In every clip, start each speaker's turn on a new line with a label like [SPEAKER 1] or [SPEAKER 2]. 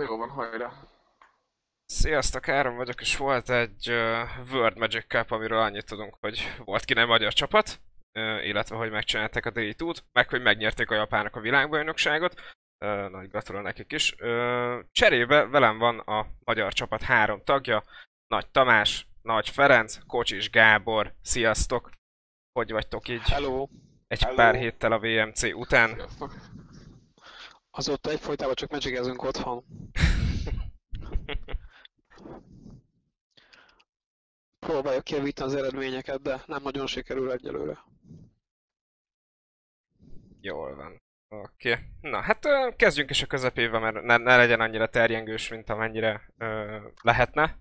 [SPEAKER 1] Jó van, hajrá!
[SPEAKER 2] Sziasztok, Áron vagyok, és volt egy uh, World Magic Cup, amiről annyit tudunk, hogy volt ki nem magyar csapat, uh, illetve hogy megcsinálták a d 2 meg hogy megnyerték a japánok a világbajnokságot. Uh, nagy gratulál nekik is. Uh, cserébe velem van a magyar csapat három tagja, Nagy Tamás, Nagy Ferenc, Kocsis Gábor, sziasztok! Hogy vagytok így?
[SPEAKER 3] Hello!
[SPEAKER 2] Egy
[SPEAKER 1] Hello.
[SPEAKER 2] pár héttel a VMC után.
[SPEAKER 1] Sziasztok!
[SPEAKER 3] Azóta egyfolytában csak megzsigezünk otthon. Próbáljuk kijavítani az eredményeket, de nem nagyon sikerül egyelőre.
[SPEAKER 2] Jól van. Oké. Okay. Na, hát kezdjünk is a közepével, mert ne, ne legyen annyira terjengős, mint amennyire ö, lehetne.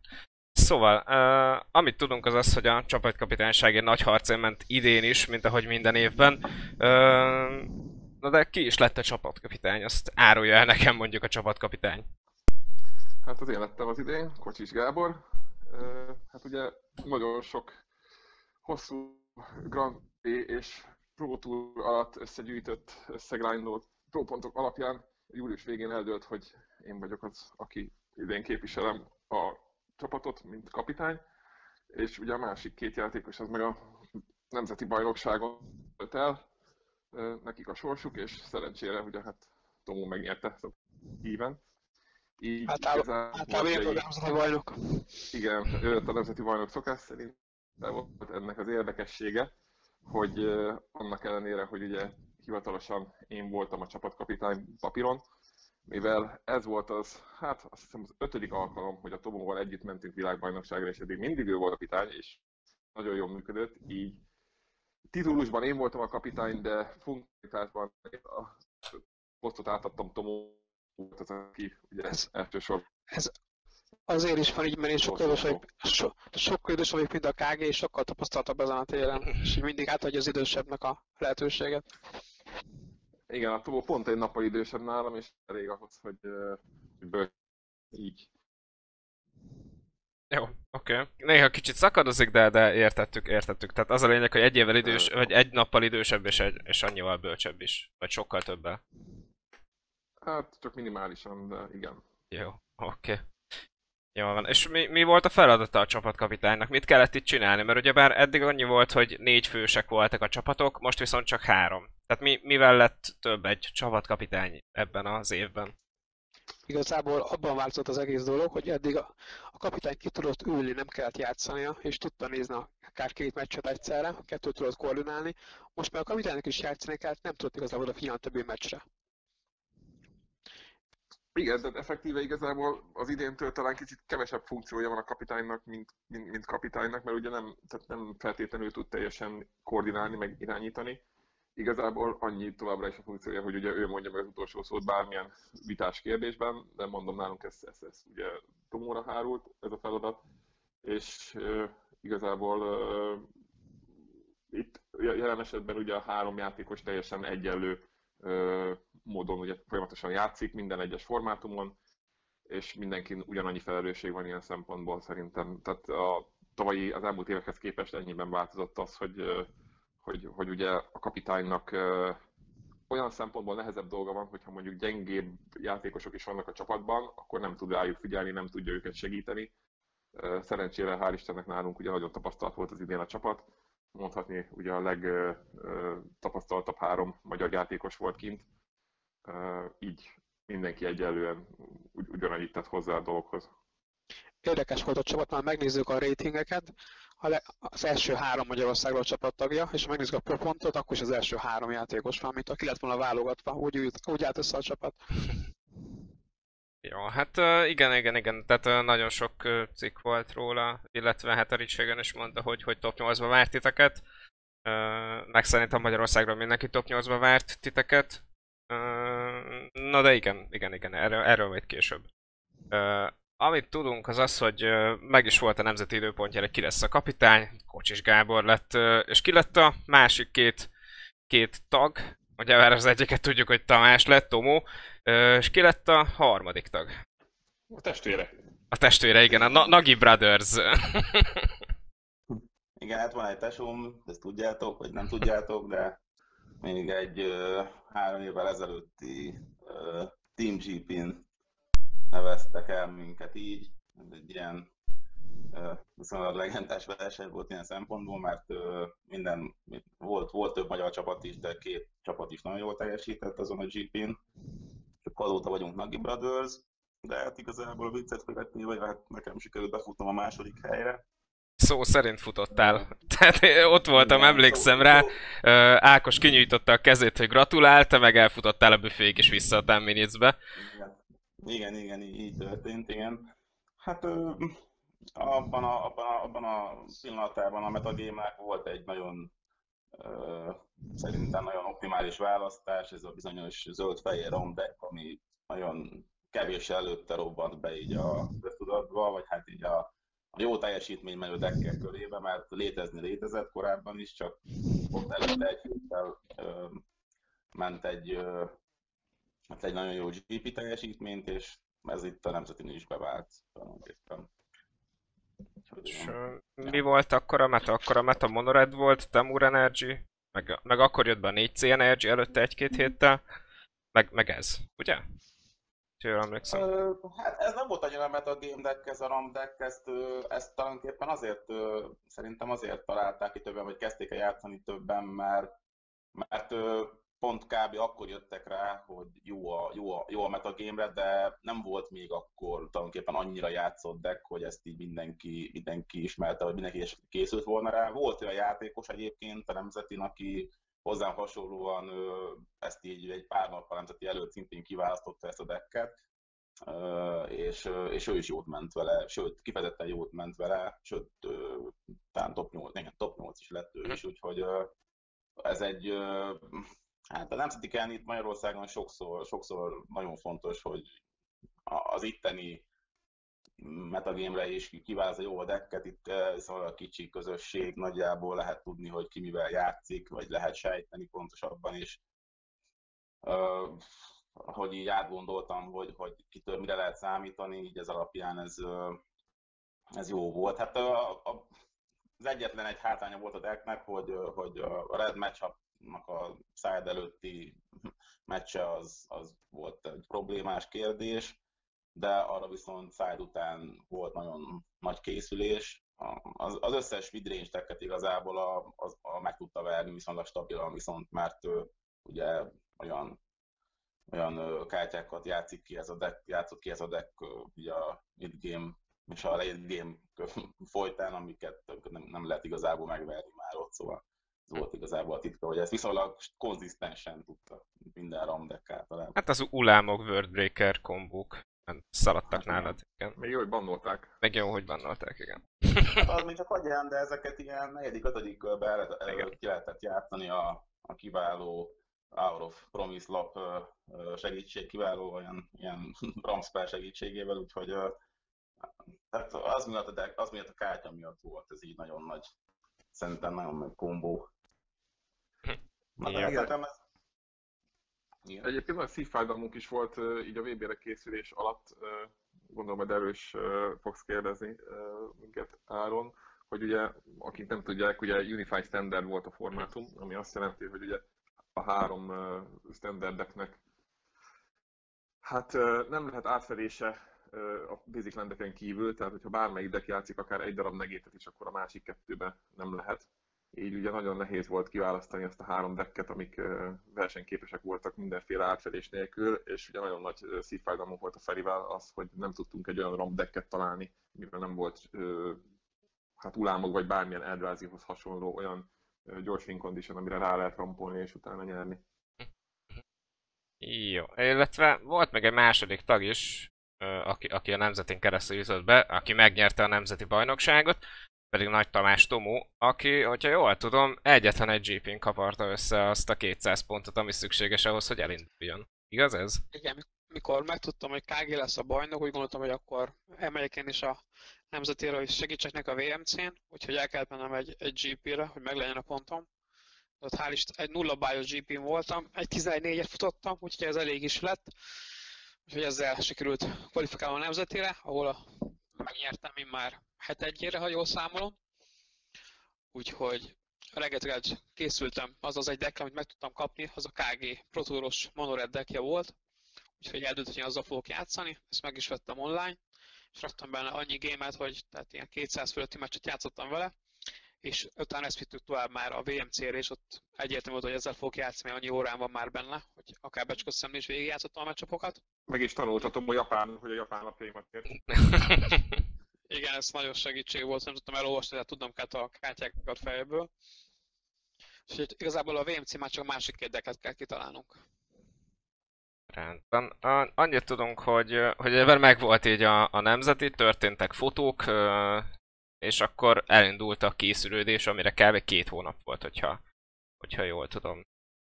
[SPEAKER 2] Szóval, ö, amit tudunk az az, hogy a csapatkapitányság egy nagy harcén ment idén is, mint ahogy minden évben. Ö, na de ki is lett a csapatkapitány? Azt árulja el nekem mondjuk a csapatkapitány.
[SPEAKER 1] Hát az én lettem az idén, Kocsis Gábor. Hát ugye nagyon sok hosszú Grand Prix és Pro Tour alatt összegyűjtött, összegrindolt própontok alapján július végén eldőlt, hogy én vagyok az, aki idén képviselem a csapatot, mint kapitány, és ugye a másik két játékos az meg a nemzeti bajnokságon volt el, nekik a sorsuk, és szerencsére ugye hát Tomó megnyerte szóval íven. Így
[SPEAKER 3] én
[SPEAKER 1] egy-
[SPEAKER 3] vagyok a nemzeti bajnok.
[SPEAKER 1] igen, lett a nemzeti bajnok szokás szerint, de volt ennek az érdekessége, hogy annak ellenére, hogy ugye hivatalosan én voltam a csapatkapitány papíron, mivel ez volt az, hát azt hiszem az ötödik alkalom, hogy a Tomóval együtt mentünk világbajnokságra, és eddig mindig ő volt a kapitány, és nagyon jól működött, így titulusban én voltam a kapitány, de funkciótásban a posztot átadtam Tomó, volt az, aki ugye
[SPEAKER 3] Ez-
[SPEAKER 1] elsősorban
[SPEAKER 3] Azért is van így, mert én sokkal idősebb, so, sokkal idősebb mint a KG, és sokkal tapasztaltabb ezen a téren. És így mindig átadja az idősebbnek a lehetőséget.
[SPEAKER 1] Igen, a Tomó pont egy nappal idősebb nálam, és elég ahhoz, hogy, hogy így.
[SPEAKER 2] Jó, oké. Okay. Néha kicsit szakadozik, de, de értettük, értettük. Tehát az a lényeg, hogy egy évvel idős, vagy egy nappal idősebb, és, egy, és annyival bölcsebb is. Vagy sokkal többel.
[SPEAKER 1] Hát csak minimálisan, de igen.
[SPEAKER 2] Jó, oké. Okay. Jó van. És mi, mi volt a feladata a csapatkapitánynak? Mit kellett itt csinálni? Mert ugyebár eddig annyi volt, hogy négy fősek voltak a csapatok, most viszont csak három. Tehát mi, mivel lett több egy csapatkapitány ebben az évben?
[SPEAKER 3] Igazából abban változott az egész dolog, hogy eddig a, a kapitány ki tudott ülni, nem kellett játszania, és tudta nézni akár két meccset egyszerre, kettőt tudott koordinálni. Most már a kapitánynak is játszani kellett, nem tudott igazából a többi meccsre.
[SPEAKER 1] Igen, de effektíve igazából az idéntől talán kicsit kevesebb funkciója van a kapitánynak, mint, mint, mint kapitánynak, mert ugye nem, tehát nem feltétlenül tud teljesen koordinálni, meg irányítani. Igazából annyi továbbra is a funkciója, hogy ugye ő mondja meg az utolsó szót bármilyen vitás kérdésben, de mondom nálunk ez, ez, ez ugye Tomóra hárult ez a feladat, és ö, igazából ö, itt jelen esetben ugye a három játékos teljesen egyenlő ö, módon ugye folyamatosan játszik minden egyes formátumon, és mindenkin ugyanannyi felelősség van ilyen szempontból szerintem. Tehát a tavalyi, az elmúlt évekhez képest ennyiben változott az, hogy, ö, hogy, hogy ugye a kapitánynak olyan szempontból nehezebb dolga van, hogyha mondjuk gyengébb játékosok is vannak a csapatban, akkor nem tud rájuk figyelni, nem tudja őket segíteni. Szerencsére, hál' Istennek nálunk ugye nagyon tapasztalt volt az idén a csapat, mondhatni ugye a legtapasztaltabb három magyar játékos volt kint, így mindenki egyelően ugy, ugyanannyit tett hozzá a dologhoz.
[SPEAKER 3] Érdekes volt a csapat, már megnézzük a ratingeket, a le, az első három Magyarországról csapattagja, és ha megnézzük a propontot, akkor is az első három játékos van, mint aki lett volna válogatva, úgy, úgy állt össze a csapat.
[SPEAKER 2] Jó, hát igen, igen, igen. Tehát nagyon sok cikk volt róla, illetve hát a Ricségen is mondta, hogy, hogy top 8-ba várt titeket. Meg szerintem Magyarországról mindenki top 8-ba várt titeket. Na de igen, igen, igen, erről, erről majd később. Amit tudunk az az, hogy meg is volt a nemzeti időpontjára, ki lesz a kapitány, Kocsis Gábor lett, és ki lett a másik két, két tag, ugye már az egyiket tudjuk, hogy Tamás lett, Tomó, és ki lett a harmadik tag?
[SPEAKER 1] A testvére.
[SPEAKER 2] A testvére, igen, a Na- Nagi Brothers.
[SPEAKER 4] Igen, hát van egy tesóm, ezt tudjátok, vagy nem tudjátok, de még egy ö, három évvel ezelőtti ö, Team GP-n neveztek el minket így. Ez egy ilyen viszonylag legendás verseny volt ilyen szempontból, mert minden, volt, volt több magyar csapat is, de két csapat is nagyon jól teljesített azon a GP-n. Csak azóta vagyunk Nagy Brothers, de hát igazából viccet vagy hát nekem sikerült befutnom a második helyre.
[SPEAKER 2] Szó szerint futottál. Tehát ott voltam, Igen, emlékszem szó, rá. Szó. Ákos kinyújtotta a kezét, hogy gratulált, te meg elfutottál a büféig és vissza a 10 minutes-be.
[SPEAKER 4] Igen, igen, így történt, igen. Hát abban a, abban a, abban a pillanatában a metagame volt egy nagyon szerintem nagyon optimális választás, ez a bizonyos zöld fehér deck, ami nagyon kevés előtte robbant be így a tudatba, vagy hát így a, a jó menő deckek körébe, mert létezni létezett korábban is, csak ott előtte egy héttel ment egy, uh, egy nagyon jó GP teljesítményt, és ez itt a nemzetin is bevált tulajdonképpen.
[SPEAKER 2] És, mi volt akkor a meta? Akkor a meta Monored volt, Temur Energy, meg, meg akkor jött be a 4C Energy előtte egy-két héttel, meg, meg ez, ugye? Jól emlékszem.
[SPEAKER 4] Ö, hát ez nem volt annyira meta game deck, ez a RAM deck, ezt, ezt tulajdonképpen azért, szerintem azért találták ki többen, vagy kezdték el játszani többen, mert, mert pont kb. akkor jöttek rá, hogy jó a, jó a, jó a metagame de nem volt még akkor tulajdonképpen annyira játszott deck, hogy ezt így mindenki, mindenki ismerte, vagy mindenki is készült volna rá. Volt olyan játékos egyébként a nemzetin, aki hozzám hasonlóan ezt így egy pár nappal nemzeti előtt szintén kiválasztotta ezt a decket, és, és ő is jót ment vele, sőt, kifejezetten jót ment vele, sőt, talán top 8, igen, top 8 is lett ő is, úgyhogy ez egy Hát a nemzeti kell itt Magyarországon sokszor, sokszor nagyon fontos, hogy az itteni metagémre is kiválasztja jó a decket, itt szóval a kicsi közösség nagyjából lehet tudni, hogy ki mivel játszik, vagy lehet sejteni pontosabban is. Hogy így átgondoltam, hogy, hogy kitől mire lehet számítani, így ez alapján ez, ez jó volt. Hát a, a, az egyetlen egy hátránya volt a decknek, hogy, hogy a Red matchup a szád előtti meccse az, az volt egy problémás kérdés, de arra viszont szád után volt nagyon nagy készülés. Az, az összes midrange teket igazából a, a, a meg tudta verni viszonylag stabilan, viszont mert ő, ugye olyan olyan kártyákat játszik ki ez a deck, játszott ki ez a deck ugye a mid game és a late game folytán, amiket nem, nem lehet igazából megverni már ott, szóval volt igazából a titka, hogy ezt viszonylag konzisztensen tudta minden ramdeck általában.
[SPEAKER 2] Hát az ulámok, Wordbreaker kombók szaladtak hát, nálad, igen.
[SPEAKER 1] Még jó, hogy bannolták.
[SPEAKER 2] Meg jó, hogy bannolták, igen.
[SPEAKER 4] Hát az még csak adján, de ezeket ilyen negyedik, ötödik körbe ki lehetett játszani a, a kiváló Hour of Promise lap segítség, kiváló olyan ilyen Ramspell segítségével, úgyhogy tehát az miatt, a az miatt a kártya miatt volt ez így nagyon nagy, szerintem nagyon nagy kombó.
[SPEAKER 1] Igen. igen. Egyébként nagy szívfájdalmunk is volt így a VB-re készülés alatt, gondolom, hogy erős fogsz kérdezni minket Áron, hogy ugye, akik nem tudják, ugye Unified Standard volt a formátum, ami azt jelenti, hogy ugye a három standardeknek hát nem lehet átfedése a basic landeken kívül, tehát hogyha bármelyik deck játszik akár egy darab negétet is, akkor a másik kettőbe nem lehet így ugye nagyon nehéz volt kiválasztani ezt a három decket, amik versenyképesek voltak mindenféle átfedés nélkül, és ugye nagyon nagy szívfájdalmunk volt a Ferivel az, hogy nem tudtunk egy olyan rom decket találni, mivel nem volt hát ulámok vagy bármilyen Eldrazihoz hasonló olyan gyors win condition, amire rá lehet rampolni és utána nyerni.
[SPEAKER 2] Jó, illetve volt meg egy második tag is, aki, aki a nemzetén keresztül jutott be, aki megnyerte a nemzeti bajnokságot, pedig Nagy Tamás Tomó, aki, hogyha jól tudom, egyetlen egy GP-n kaparta össze azt a 200 pontot, ami szükséges ahhoz, hogy elinduljon. Igaz ez?
[SPEAKER 3] Igen, mikor megtudtam, hogy KG lesz a bajnok, úgy gondoltam, hogy akkor emeljek én is a nemzetére, hogy segítsek neki a VMC-n, úgyhogy el kellett mennem egy, egy GP-re, hogy meglegyen a pontom. Ott hál' is egy nulla bájos GP-n voltam, egy 14-et futottam, úgyhogy ez elég is lett. Úgyhogy ezzel sikerült kvalifikálni a nemzetére, ahol a, megnyertem én már het egyére, ha jól számolom. Úgyhogy rengeteget készültem, az az egy deck, amit meg tudtam kapni, az a KG Protoros Monored deckje volt. úgyhogy eldöntött, hogy én azzal fogok játszani, ezt meg is vettem online, és raktam benne annyi gémet, hogy tehát ilyen 200 fölötti meccset játszottam vele, és utána ezt vittük tovább már a VMC-re, és ott egyértelmű volt, hogy ezzel fogok játszani, annyi órán van már benne, hogy akár becsköztem is végigjátszottam a meccsapokat.
[SPEAKER 1] Meg is tanultatom a japán, hogy a japán napjaimat ért.
[SPEAKER 3] Igen, ez nagyon segítség volt, nem tudtam elolvasni, tehát tudnom kellett a kártyákat fejből. És igazából a VMC már csak másik két decket kell kitalálnunk.
[SPEAKER 2] Rendben. Annyit tudunk, hogy, hogy ebben megvolt így a, a nemzeti, történtek fotók, és akkor elindult a készülődés, amire kb. két hónap volt, hogyha, hogyha jól tudom.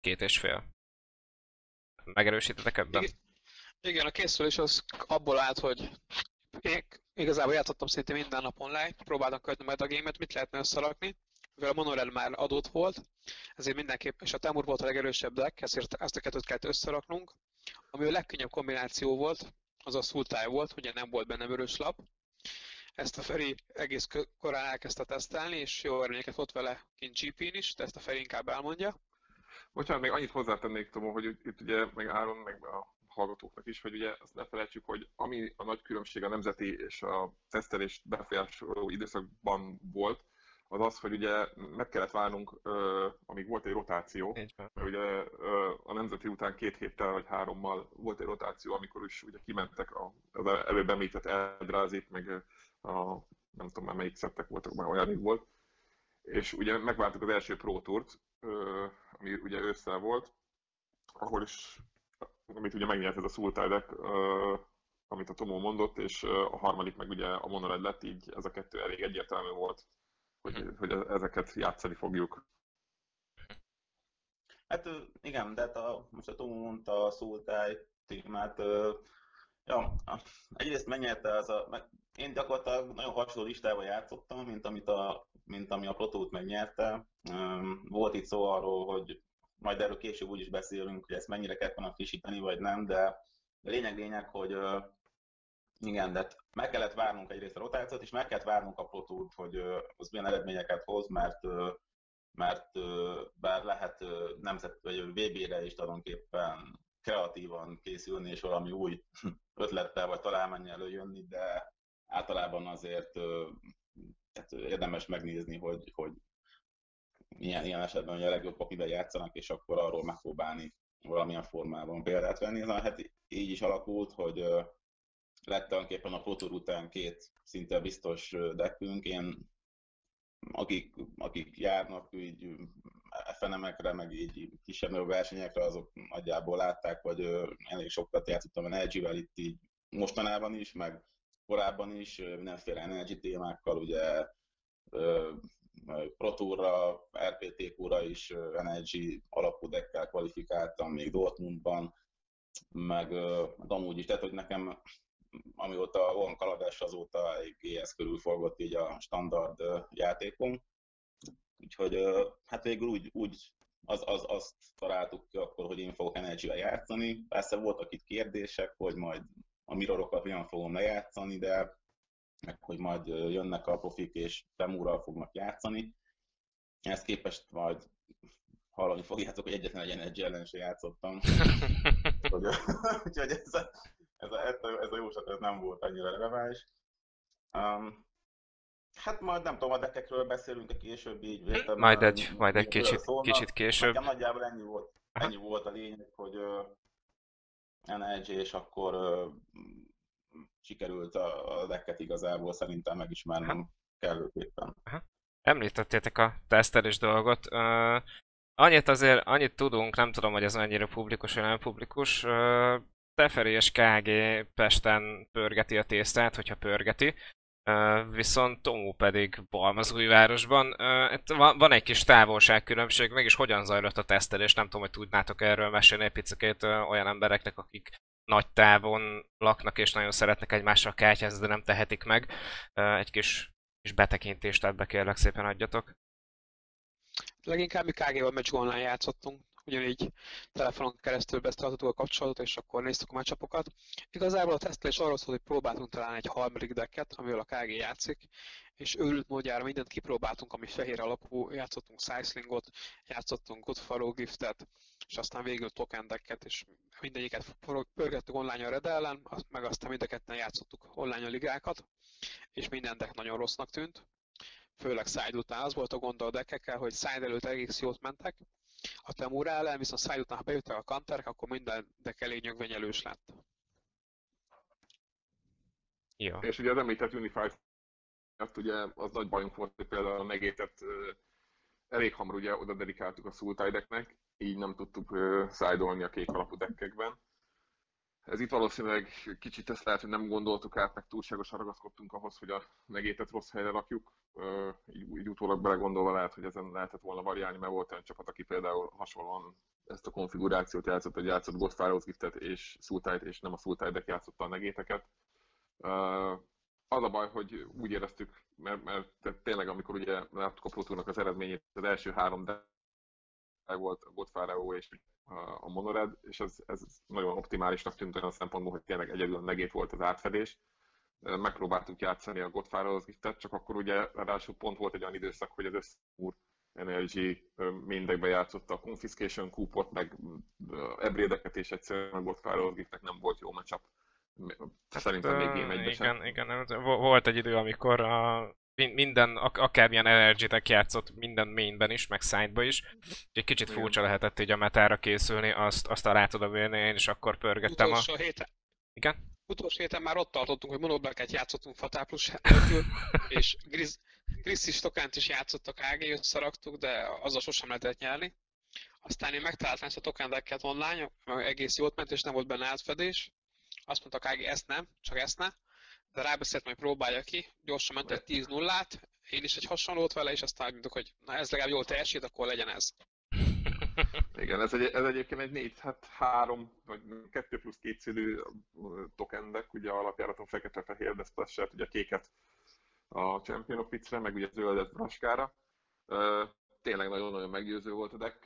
[SPEAKER 2] Két és fél. Megerősítetek ebben?
[SPEAKER 3] Igen, igen a készülés az abból állt, hogy én igazából játszottam szinte minden nap online, próbáltam követni majd a gémet, mit lehetne összerakni, mivel a monorel már adott volt, ezért mindenképp, és a Temur volt a legerősebb deck, ezért ezt a kettőt kellett összeraknunk. Ami a legkönnyebb kombináció volt, az a Sultai volt, ugye nem volt benne vörös lap, ezt a Feri egész korán elkezdte tesztelni, és jó eredményeket volt vele kint GP-n is, de ezt a Feri inkább elmondja.
[SPEAKER 1] Bocsánat, még annyit hozzátennék, Tomo, hogy itt ugye, meg Áron, meg a hallgatóknak is, hogy ugye azt ne felejtsük, hogy ami a nagy különbség a nemzeti és a tesztelés befolyásoló időszakban volt, az az, hogy ugye meg kellett várnunk, amíg volt egy rotáció, mert ugye a nemzeti után két héttel vagy hárommal volt egy rotáció, amikor is ugye kimentek a, az előbb említett Eldrázit, meg a, nem tudom már melyik szettek voltak, már olyan volt. És ugye megváltuk az első Pro Tourt, ami ugye ősszel volt, ahol is, amit ugye megnyert ez a Sultidek, amit a Tomó mondott, és a harmadik meg ugye a Monored lett, így ez a kettő elég egyértelmű volt, hogy, mhm. hogy ezeket játszani fogjuk.
[SPEAKER 4] Hát igen, de hát a, most a Tomó mondta a Sultai témát, ja, egyrészt megnyerte az a, én gyakorlatilag nagyon hasonló listával játszottam, mint, amit a, mint ami a Protót megnyerte. Volt itt szó arról, hogy majd erről később úgy is beszélünk, hogy ezt mennyire kellett volna frissíteni, vagy nem, de lényeg lényeg, hogy igen, de meg kellett várnunk egyrészt a rotációt, és meg kellett várnunk a Protót, hogy az milyen eredményeket hoz, mert mert bár lehet nemzet vagy VB-re is tulajdonképpen kreatívan készülni, és valami új ötlettel vagy találmányjal előjönni, de általában azért tehát érdemes megnézni, hogy, hogy milyen ilyen esetben hogy a legjobb akivel játszanak, és akkor arról megpróbálni valamilyen formában példát venni. Na, hát így is alakult, hogy lett tulajdonképpen a Pro után két szinte biztos deckünk. Én, akik, akik járnak így fenemekre, meg így kisebb versenyekre, azok nagyjából látták, hogy elég sokat játszottam a LG-vel itt így mostanában is, meg korábban is mindenféle energy témákkal, ugye Pro Tourra, RPTQ-ra is Energy alapú deckkel kvalifikáltam, még Dortmundban, meg, meg amúgy is, tehát hogy nekem amióta van kaladás, azóta GS körül forgott így a standard játékom. Úgyhogy hát végül úgy, úgy az, az, azt találtuk ki akkor, hogy én fogok energy játszani. Persze voltak itt kérdések, hogy majd a mirrorokat hogyan fogom lejátszani, de meg hogy majd jönnek a profik és Temúrral fognak játszani. Ezt képest majd hallani fogjátok, hogy egyetlen egy energy ellen sem játszottam. Úgyhogy ez a, ez a, ez a, a jóslat ez nem volt annyira releváns. Um, hát majd nem tudom, a dekekről beszélünk a később így.
[SPEAKER 2] Vértem, majd egy, majd egy kicsit, kicsit később.
[SPEAKER 4] Nekem nagyjából ennyi volt, ennyi volt a lényeg, hogy NLG, és akkor uh, sikerült a, a decket igazából szerintem megismernem kellőképpen.
[SPEAKER 2] Említettétek a tesztelés dolgot. Uh, annyit azért, annyit tudunk, nem tudom, hogy ez mennyire publikus vagy nem publikus. Uh, Teferi és KG Pesten pörgeti a tésztát, hogyha pörgeti. Uh, viszont Tomu pedig Balmazújvárosban. Uh, van, van egy kis távolságkülönbség, mégis hogyan zajlott a tesztelés, nem tudom, hogy tudnátok erről mesélni egy picit olyan embereknek, akik nagy távon laknak és nagyon szeretnek egymással kártyázni, de nem tehetik meg. Egy kis, kis betekintést ebbe kérlek szépen adjatok.
[SPEAKER 3] Leginkább mi KG-val Magic Online játszottunk. Ugyanígy telefonon keresztül beszélhetünk a kapcsolatot, és akkor néztük a meccsapokat. Igazából a tesztelés arról szólt, hogy próbáltunk találni egy harmadik decket, amivel a KG játszik, és őrült módjára mindent kipróbáltunk, ami fehér alapú, játszottunk Cyclingot, játszottunk Goodfaro Giftet, és aztán végül token decket, és mindegyiket pörgettük online a Red ellen, meg aztán mind a ketten játszottuk online a ligákat, és minden deck nagyon rossznak tűnt, főleg side után. Az volt a gond a deckekkel, hogy side előtt egész jót mentek, a Temura ellen, viszont side után, ha bejöttek a kanterek, akkor minden deck elég nyögvenyelős lett.
[SPEAKER 1] Ja. És ugye az említett Unified azt ugye az nagy bajunk volt, hogy például a megétet elég hamar ugye oda dedikáltuk a Sultide így nem tudtuk szájdolni a kék alapú deckekben. Ez itt valószínűleg kicsit ezt lehet, hogy nem gondoltuk át, meg túlságosan ragaszkodtunk ahhoz, hogy a megétet rossz helyre rakjuk. Így, így utólag belegondolva lehet, hogy ezen lehetett volna variálni, mert volt olyan csapat, aki például hasonlóan ezt a konfigurációt játszott, hogy játszott Ghostfire Giftet és Sultide, és nem a Sultide-ek játszotta a negéteket az a baj, hogy úgy éreztük, mert, mert tényleg amikor ugye láttuk a Pro az eredményét, az első három volt a Godfareo és a Monored, és ez, ez nagyon optimálisnak tűnt olyan szempontból, hogy tényleg egyedül a negét volt az átfedés. Megpróbáltuk játszani a Godfareo giftet, csak akkor ugye ráadásul pont volt egy olyan időszak, hogy az összúr Energy mindekbe játszotta a Confiscation Coupot, meg ebrédeket, és egyszerűen a Godfareo giftnek nem volt jó matchup Szerintem még Game 1
[SPEAKER 2] Igen, igen, volt egy idő, amikor a minden, akármilyen energy játszott minden mainben is, meg side is. Egy kicsit furcsa lehetett így a metára készülni, azt, azt a tudom élni, én is akkor pörgettem
[SPEAKER 3] Utolsó a... héten.
[SPEAKER 2] Igen?
[SPEAKER 3] Utolsó héten már ott tartottunk, hogy monoblacket játszottunk Fatál plusz és Grizz, Grizz is Tokánt is játszottak AG, összeraktuk, de azzal sosem lehetett nyerni. Aztán én megtaláltam ezt a Token decket online, egész jót ment, és nem volt benne átfedés azt mondta Kági, ezt nem, csak ezt ne, de rábeszélt, majd próbálja ki, gyorsan ment egy 10 0 én is egy hasonlót vele, és aztán mondtuk, hogy na ez legalább jól teljesít, akkor legyen ez.
[SPEAKER 1] Igen, ez, egy, ez egyébként egy 4, hát 3, vagy 2 plusz 2 szülő tokennek, ugye alapjáraton fekete-fehér, de splash ugye kéket a Champion of meg ugye zöldet Braskára. Tényleg nagyon-nagyon meggyőző volt a deck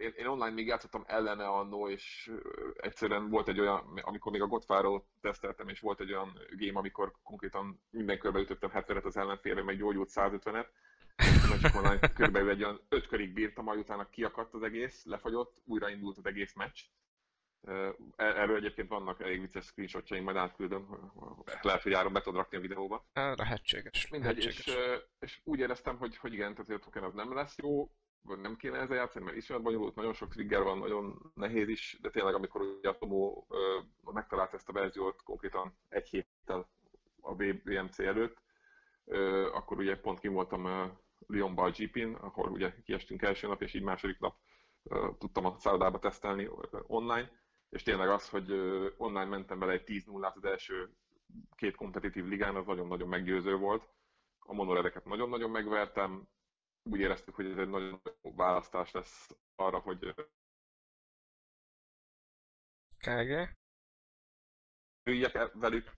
[SPEAKER 1] én, én online még játszottam ellene annó, és egyszerűen volt egy olyan, amikor még a Godfaro teszteltem, és volt egy olyan game, amikor konkrétan minden körbe ütöttem 70-et az ellenfélre, meg gyógyult 150-et, csak online körülbelül egy olyan 5 körig bírtam, majd utána kiakadt az egész, lefagyott, újraindult az egész meccs. E-, erről egyébként vannak elég vicces screenshotjaim, majd átküldöm. Lehet, hogy áron be tudod rakni a videóba.
[SPEAKER 2] Lehetséges.
[SPEAKER 1] Mindegy, és, és, úgy éreztem, hogy, hogy igen, tehát a token az nem lesz jó, vagy nem kéne ezzel játszani, mert iszonyat bonyolult, nagyon sok trigger van, nagyon nehéz is, de tényleg amikor ugye a Tomó megtalált ezt a verziót konkrétan egy héttel a VMC előtt, akkor ugye pont kim voltam Lyonban a GP-n, ahol ugye kiestünk első nap, és így második nap tudtam a szállodába tesztelni online, és tényleg az, hogy online mentem vele egy 10 0 az első két kompetitív ligán, az nagyon-nagyon meggyőző volt. A monoredeket nagyon-nagyon megvertem, úgy éreztük, hogy ez egy nagyon jó választás lesz arra, hogy
[SPEAKER 2] KG?
[SPEAKER 1] Üljek velük.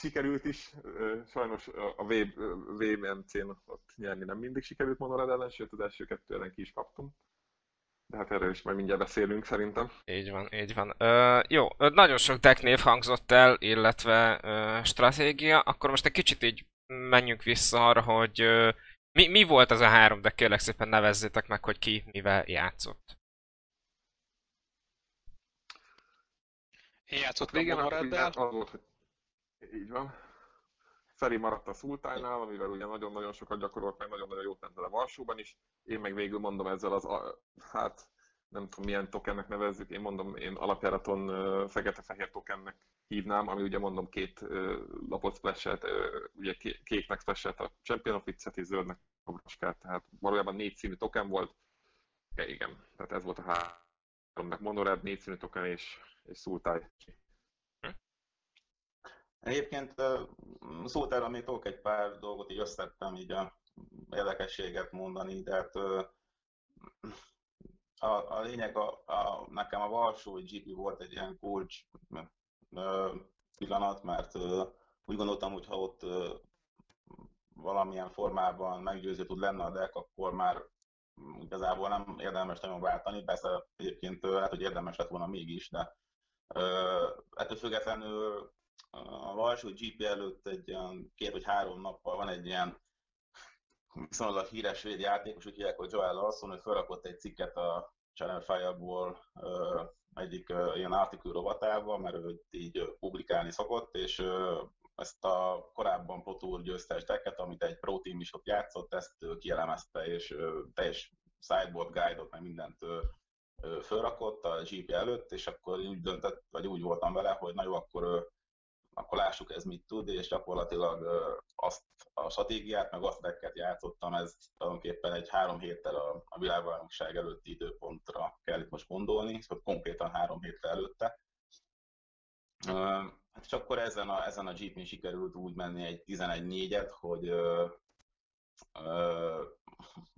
[SPEAKER 1] sikerült is. Sajnos a VMC-n ott nyerni nem mindig sikerült Monorad ellen, sőt az első kettő ellen ki is kaptunk. De hát erről is majd mindjárt beszélünk szerintem.
[SPEAKER 2] Így van, így van. Ö, jó, nagyon sok deck név hangzott el, illetve ö, stratégia. Akkor most egy kicsit így menjünk vissza arra, hogy ö, mi, mi volt az a három, de kérlek szépen nevezzétek meg, hogy ki mivel játszott.
[SPEAKER 3] Én játszottam Régen
[SPEAKER 1] Az volt, hogy így van. Feri maradt a Sultánál, amivel ugye nagyon-nagyon sokat gyakorolt, meg nagyon-nagyon jót ment a Varsóban is. Én meg végül mondom ezzel az, a, hát nem tudom milyen tokennek nevezzük, én mondom, én alapjáraton fekete-fehér tokennek hívnám, ami ugye mondom két lapot splashet, ugye kéknek splashet a Champion of It-et és zöldnek a braskát, tehát valójában négy színű token volt. Ja, igen, tehát ez volt a háromnak Monorad, négy színű token és, és Sultai.
[SPEAKER 4] Egyébként uh, Sultára még tudok egy pár dolgot, így összettem így a érdekességet mondani, de hát uh, a, a lényeg, a, a, nekem a Varsói GP volt egy ilyen kulcs pillanat, mert úgy gondoltam, hogy ha ott valamilyen formában meggyőző tud lenni a deck, akkor már igazából nem érdemes nagyon váltani, persze egyébként lehet, hogy érdemes lett volna mégis, de ettől függetlenül a Varsó GP előtt egy olyan két vagy három nappal van egy ilyen viszonylag híres svéd játékos, úgy hívják, hogy Joel Larson, hogy felrakott egy cikket a Channel Fireball egyik ilyen article rovatában, mert ő így publikálni szokott, és ezt a korábban Pro Tour győztes decket, amit egy Pro Team is ott játszott, ezt kielemezte, és teljes sideboard guide-ot, meg mindent fölrakott a GP előtt, és akkor úgy döntött, vagy úgy voltam vele, hogy na jó, akkor, akkor lássuk ez mit tud, és gyakorlatilag azt a stratégiát, meg azt decket játszottam, ez tulajdonképpen egy három héttel a, a világbajnokság előtti időpontra kell itt most gondolni, szóval konkrétan három héttel előtte. Hát és akkor ezen a, ezen a Jeepin sikerült úgy menni egy 11-4-et, hogy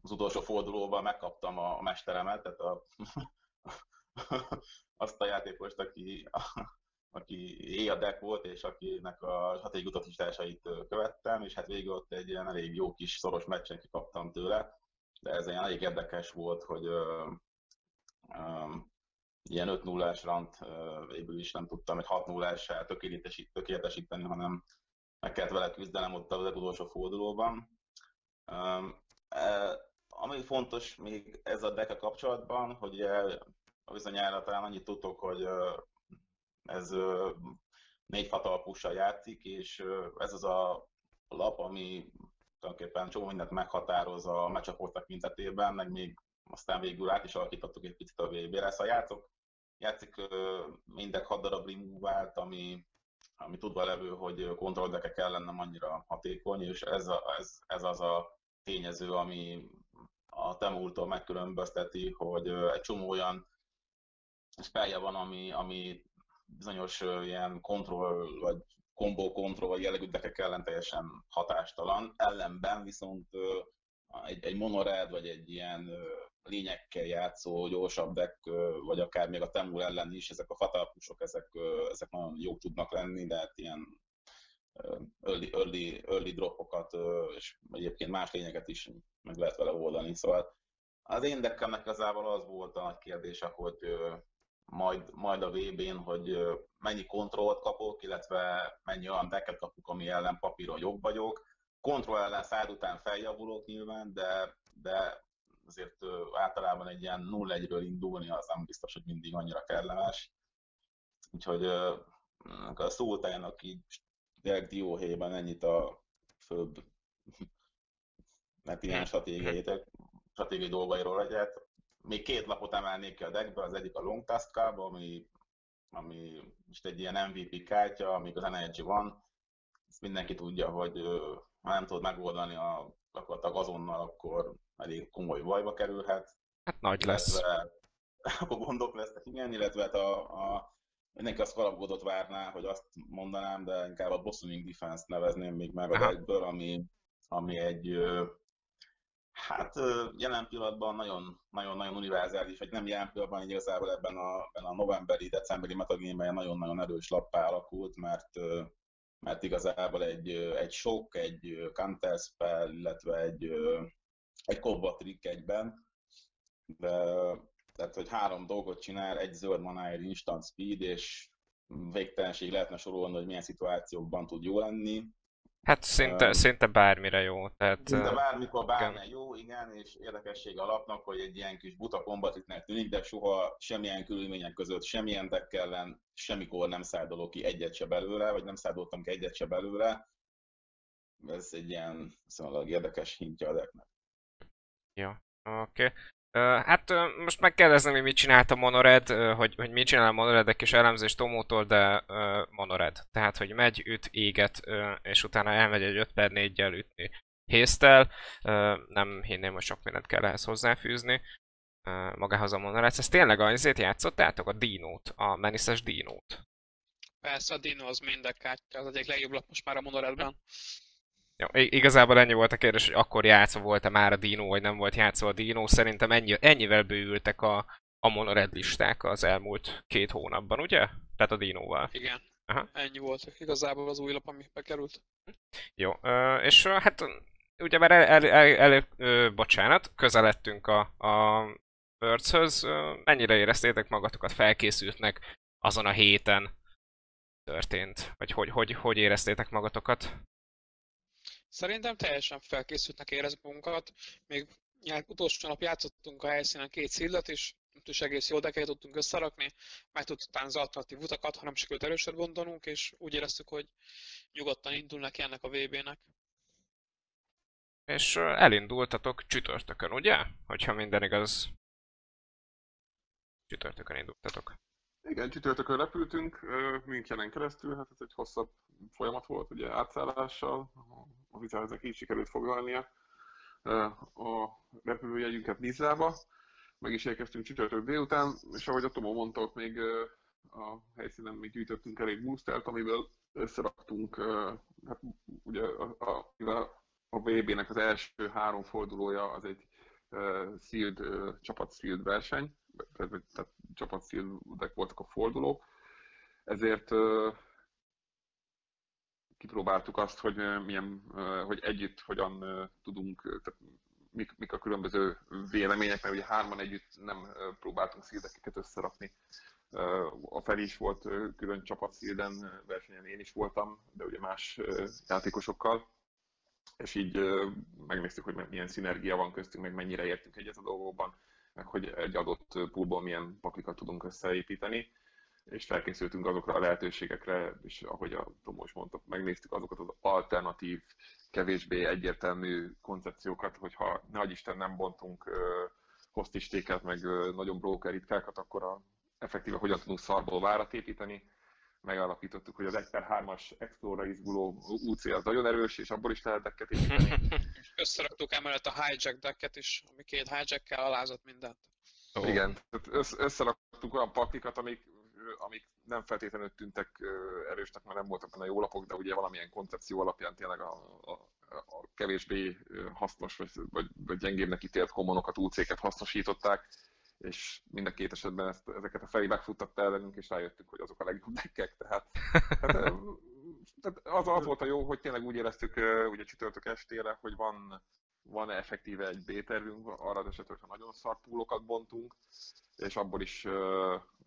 [SPEAKER 4] az utolsó fordulóban megkaptam a, a mesteremet, tehát a, azt a játékost, aki, aki éj a deck volt, és akinek a hatékony utasításait követtem, és hát végül ott egy ilyen elég jó kis szoros meccsen kikaptam tőle, de ez ilyen elég érdekes volt, hogy ö, ö, ilyen 5 0 ás rant végül is nem tudtam egy 6 0 ás tökéletesíteni, hanem meg kellett vele küzdenem ott az utolsó fordulóban. E, ami fontos még ez a deka kapcsolatban, hogy bizonyára talán annyit tudtok, hogy ez négy fatalpussal játszik, és ez az a lap, ami tulajdonképpen csomó mindent meghatároz a meccsaport tekintetében, meg még aztán végül át is alakítottuk egy picit a VB-re. Szóval játszok, játszik mindek 6 darab removált, ami, ami tudva levő, hogy kontrolldekek ellen nem annyira hatékony, és ez, a, ez, ez az a tényező, ami a Temultól megkülönbözteti, hogy egy csomó olyan spellje van, ami, ami bizonyos ilyen kontroll vagy combo kontroll vagy jellegű dekek ellen teljesen hatástalan. Ellenben viszont egy, egy monored vagy egy ilyen lényekkel játszó, gyorsabb deck, vagy akár még a Temur ellen is, ezek a fatalpusok, ezek, ezek nagyon jók tudnak lenni, de hát ilyen early, early, early dropokat, és egyébként más lényeket is meg lehet vele oldani. Szóval az én deckemnek igazából az volt a nagy kérdése, hogy majd, majd a VB-n, hogy mennyi kontrollt kapok, illetve mennyi olyan decket kapok, ami ellen papíron jobb vagyok. Kontroll ellen szád után feljavulok nyilván, de, de azért általában egy ilyen 0-1-ről indulni az nem biztos, hogy mindig annyira kellemes. Úgyhogy a Szultának így direkt dióhéjban ennyit a főbb net ilyen stratégiai, stratégiai dolgairól legyet. Még két lapot emelnék ki a deckbe, az egyik a Long Task Card, ami, ami most egy ilyen MVP kártya, amíg az Energy van. Ezt mindenki tudja, hogy ha nem tudod megoldani a, gyakorlatilag azonnal, akkor elég komoly bajba kerülhet.
[SPEAKER 2] Hát nagy lesz.
[SPEAKER 4] Illetve, akkor gondok lesznek, igen, illetve hát a, a mindenki azt kalapgodot várná, hogy azt mondanám, de inkább a Bossuming Defense nevezném még meg a deckből, ami, ami egy hát jelen pillanatban nagyon, nagyon, univerzális, vagy nem jelen pillanatban, igazából ebben a, ebben a novemberi, decemberi metagémben nagyon-nagyon erős lappá alakult, mert mert igazából egy, egy sok, egy counter spell, illetve egy, egy trick egyben, de tehát, hogy három dolgot csinál, egy zöld manáért instant speed, és végtelenség lehetne sorolni, hogy milyen szituációkban tud jó lenni.
[SPEAKER 2] Hát szinte, um, szinte bármire jó. Tehát,
[SPEAKER 4] szinte bármikor bármilyen jó, igen, és érdekesség alapnak, hogy egy ilyen kis buta kombatitnek tűnik, de soha semmilyen körülmények között, semmilyen deck ellen, semmikor nem szárdolok ki egyet se belőle, vagy nem szárdoltam ki egyet se belőle. Ez egy ilyen viszonylag érdekes hintja a decknek.
[SPEAKER 2] Jó, oké. Okay. Hát most megkérdezem, hogy mit csinált a Monored, hogy, hogy mit csinál a Monored, egy kis elemzés Tomótól, de Monored. Tehát, hogy megy, üt, éget, és utána elmegy egy 5 per 4-jel ütni héztel. Nem hinném, hogy sok mindent kell ehhez hozzáfűzni magához a Monored. Ez tényleg azért játszottátok a Dinót, a Meniszes Dinót?
[SPEAKER 3] Persze, a Dino az minden kártya, az egyik legjobb lap most már a Monoredben.
[SPEAKER 2] Jó, igazából ennyi volt a kérdés, hogy akkor játszva volt-e már a Dino, vagy nem volt játszva a Dino. Szerintem ennyi, ennyivel bővültek a, a monored listák az elmúlt két hónapban, ugye? Tehát a Dino-val.
[SPEAKER 3] Igen. Aha. Ennyi volt igazából az új lap, ami bekerült.
[SPEAKER 2] Jó, és hát ugye már el, el, el, el bocsánat, közeledtünk a, a Words-höz. Mennyire éreztétek magatokat felkészültnek azon a héten történt? Vagy hogy, hogy, hogy éreztétek magatokat?
[SPEAKER 3] Szerintem teljesen felkészültnek érezzük magunkat. Még utolsó nap játszottunk a helyszínen két szillat, és is egész jó dekeket tudtunk összerakni, meg tudtuk az alternatív utakat, ha nem sikerült erősebb gondolnunk, és úgy éreztük, hogy nyugodtan indulnak ennek a VB-nek.
[SPEAKER 2] És elindultatok csütörtökön, ugye? Hogyha minden igaz. Csütörtökön indultatok.
[SPEAKER 1] Igen, csütörtökön repültünk Münchenen keresztül, hát ez egy hosszabb folyamat volt, ugye átszállással, a vizelnek így sikerült foglalnia a repülőjegyünket Nizzába, meg is érkeztünk csütörtök délután, és ahogy a Tomó mondta, ott még a helyszínen még gyűjtöttünk elég boostert, amiből összeraktunk, hát ugye a, a, a VB-nek az első három fordulója az egy sealed, csapat sealed verseny, tehát, tehát csapat sealed voltak a fordulók, ezért kipróbáltuk azt, hogy milyen, hogy együtt hogyan tudunk, tehát mik, mik a különböző vélemények, mert ugye hárman együtt nem próbáltunk szildekeket összerakni. A Feli is volt külön csapat szilden, versenyen én is voltam, de ugye más játékosokkal, és így megnéztük, hogy milyen szinergia van köztünk, meg mennyire értünk egyet a dolgokban, meg hogy egy adott poolból milyen paklikat tudunk összeépíteni és felkészültünk azokra a lehetőségekre, és ahogy a Tomos mondta, megnéztük azokat az alternatív, kevésbé egyértelmű koncepciókat, hogyha ne Isten nem bontunk hostistéket, meg nagyon broker ritkákat, akkor a, effektíve hogyan tudunk szarból várat építeni. Megállapítottuk, hogy az 1 per 3-as Explorer izguló UC az nagyon erős, és abból is lehet decket építeni.
[SPEAKER 3] Összeraktuk emellett a hijack decket is, ami két hijack-kel alázott mindent.
[SPEAKER 1] Oh. Igen, összeraktuk olyan paklikat, amik amik nem feltétlenül tűntek erősnek, mert nem voltak benne jó lapok, de ugye valamilyen koncepció alapján tényleg a, a, a kevésbé hasznos vagy, vagy, vagy gyengébbnek ítélt komonokat, UC-ket hasznosították, és mind a két esetben ezt, ezeket a felé megfuttatta ellenünk, és rájöttünk, hogy azok a legjobb deckek, tehát, tehát, az, az volt a jó, hogy tényleg úgy éreztük ugye csütörtök estére, hogy van, van effektíve egy B-tervünk arra az esetre, hogyha nagyon szart púlokat bontunk, és abból is,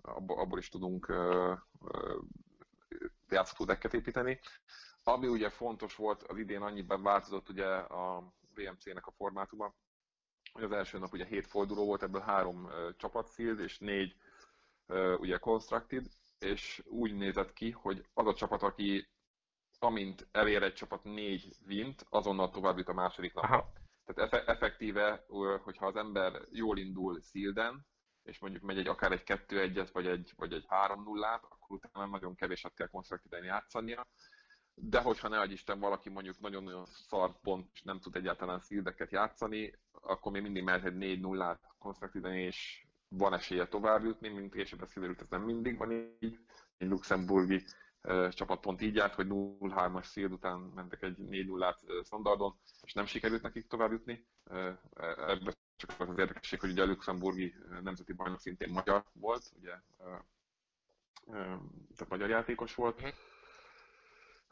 [SPEAKER 1] abból, abból is tudunk játszható dekket építeni. Ami ugye fontos volt, az idén annyiban változott ugye a VMC-nek a formátuma, hogy az első nap ugye hét forduló volt, ebből három csapat sealed és négy ugye constructed, és úgy nézett ki, hogy az a csapat, aki amint elér egy csapat négy vint, azonnal tovább jut a második napra. Tehát effektíve, hogyha az ember jól indul Silden, és mondjuk megy egy akár egy 2-1-et, vagy egy, vagy egy 3-0-át, akkor utána nagyon kevéset kell konstruktíven játszania. De hogyha ne Isten valaki mondjuk nagyon-nagyon szart pont, és nem tud egyáltalán szildeket játszani, akkor még mindig mehet egy 4-0-át konstruktíven, és van esélye tovább jutni, mint később kiderült, ez nem mindig van így. Egy luxemburgi csapat pont így járt, hogy 0-3-as szél után mentek egy 4-0-át standardon, és nem sikerült nekik tovább jutni. Ebben csak az az érdekesség, hogy ugye a luxemburgi nemzeti bajnok szintén magyar volt, ugye, tehát magyar játékos volt.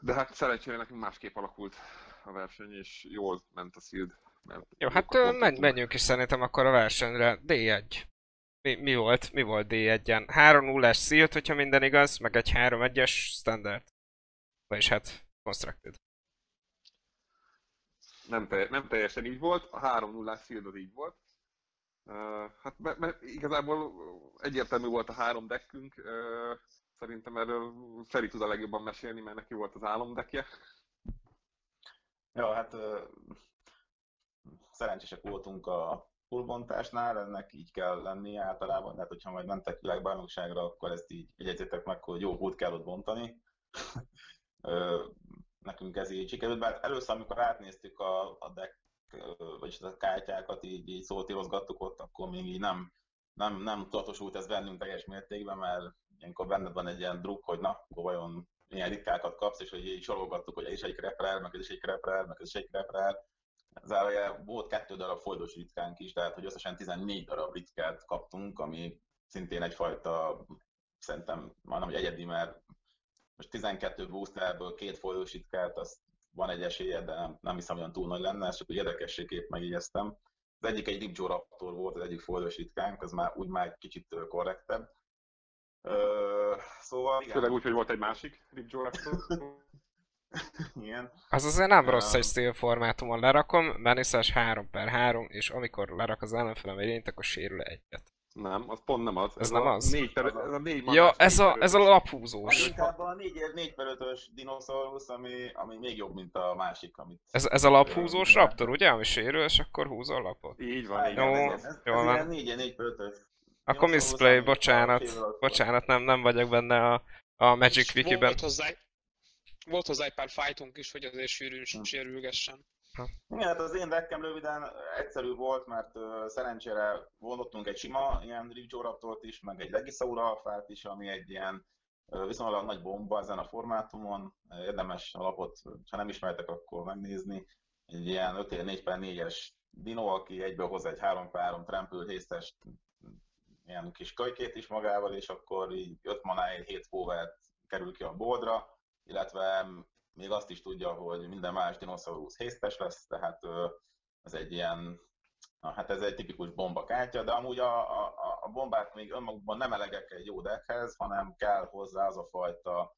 [SPEAKER 1] De hát szerencsére nekünk másképp alakult a verseny, és jól ment a Shield.
[SPEAKER 2] Jó, hát menj, menjünk is szerintem akkor a versenyre. D1 mi, mi volt, mi volt D1-en? 3-0-es Sealed, hogyha minden igaz, meg egy 3-1-es Standard. Vagyis hát Constructed.
[SPEAKER 1] Nem, te, nem teljesen így volt, a 3-0-as Sealed az így volt. Uh, hát mert, mert igazából egyértelmű volt a három deckünk, uh, szerintem erről Feri tud a legjobban mesélni, mert neki volt az álomdekje.
[SPEAKER 4] Ja, hát szerencsések voltunk a fullbontásnál, ennek így kell lenni általában, tehát hogyha majd mentek világbajnokságra, akkor ezt így jegyezzetek meg, hogy jó hót kell ott bontani. Nekünk ez így sikerült, mert először, amikor átnéztük a, a deck, vagyis a kártyákat, így, így szótírozgattuk ott, akkor még így nem, nem, nem tudatosult ez bennünk teljes mértékben, mert ilyenkor benned van egy ilyen druk, hogy na, akkor vajon milyen ritkákat kapsz, és hogy így sorolgattuk, hogy ez is egy kreprel, meg ez is egy kreprel, meg ez is egy kreprel, Zárója volt kettő darab folydos ritkánk is, tehát hogy összesen 14 darab ritkát kaptunk, ami szintén egyfajta, szerintem majdnem, hogy egyedi, mert most 12 boosterből két folyós ritkát, azt van egy esélye, de nem, nem hiszem, olyan túl nagy lenne, ezt csak úgy érdekességképp megjegyeztem. Az egyik egy Rip Joe Raptor volt, az egyik foldos ritkánk, az már úgy már egy kicsit korrektebb. Ö, szóval igen.
[SPEAKER 1] Főleg úgy, hogy volt egy másik Rip
[SPEAKER 4] igen.
[SPEAKER 2] Az azért nem rossz egy steel formátumon lerakom, Vaniszás 3 per 3, és amikor lerak az ellenfelem egy lényt, akkor sérül egyet.
[SPEAKER 1] Nem, az pont nem az.
[SPEAKER 2] Ez nem
[SPEAKER 1] a
[SPEAKER 2] az?
[SPEAKER 1] Négy per, ez a négy
[SPEAKER 2] Ja, ez
[SPEAKER 1] négy
[SPEAKER 2] a, ez a laphúzós.
[SPEAKER 4] inkább a 4, 4 per 5-ös dinoszaurusz, ami, ami még jobb, mint a másik, amit...
[SPEAKER 2] Ez, ez a laphúzós raptor, ugye? Ami sérül, és akkor húzol a lapot.
[SPEAKER 1] Így van, így
[SPEAKER 2] Jó,
[SPEAKER 4] ez, ez,
[SPEAKER 2] jól
[SPEAKER 4] ez
[SPEAKER 2] van.
[SPEAKER 4] ilyen 4 4 per 5-ös.
[SPEAKER 2] Akkor
[SPEAKER 4] Dinoszaurusz,
[SPEAKER 2] misplay,
[SPEAKER 4] ami
[SPEAKER 2] bocsánat.
[SPEAKER 4] a akkor.
[SPEAKER 2] Bocsánat, nem, nem vagyok benne a, a Magic Wikiben.
[SPEAKER 3] Volt hozzá, volt hozzá egy pár fightunk is, hogy azért sűrűn
[SPEAKER 4] Hm.
[SPEAKER 3] sérülgessen.
[SPEAKER 4] Igen, hát az én deckem röviden egyszerű volt, mert uh, szerencsére vonottunk egy sima ilyen Ripjoraptort is, meg egy Legisaura alfát is, ami egy ilyen uh, viszonylag nagy bomba ezen a formátumon. Érdemes a lapot, ha nem ismertek, akkor megnézni. Egy ilyen 5 4 per 4-es dino, aki egybe hoz egy 3 per 3 trampül hészes ilyen kis kölykét is magával, és akkor így 5 manáért 7 power kerül ki a boldra, illetve még azt is tudja, hogy minden más dinoszaurusz hésztes lesz, tehát ez egy ilyen, na, hát ez egy tipikus bombakártya, de amúgy a, a, a bombák még önmagukban nem elegek egy jó deckhez, hanem kell hozzá az a fajta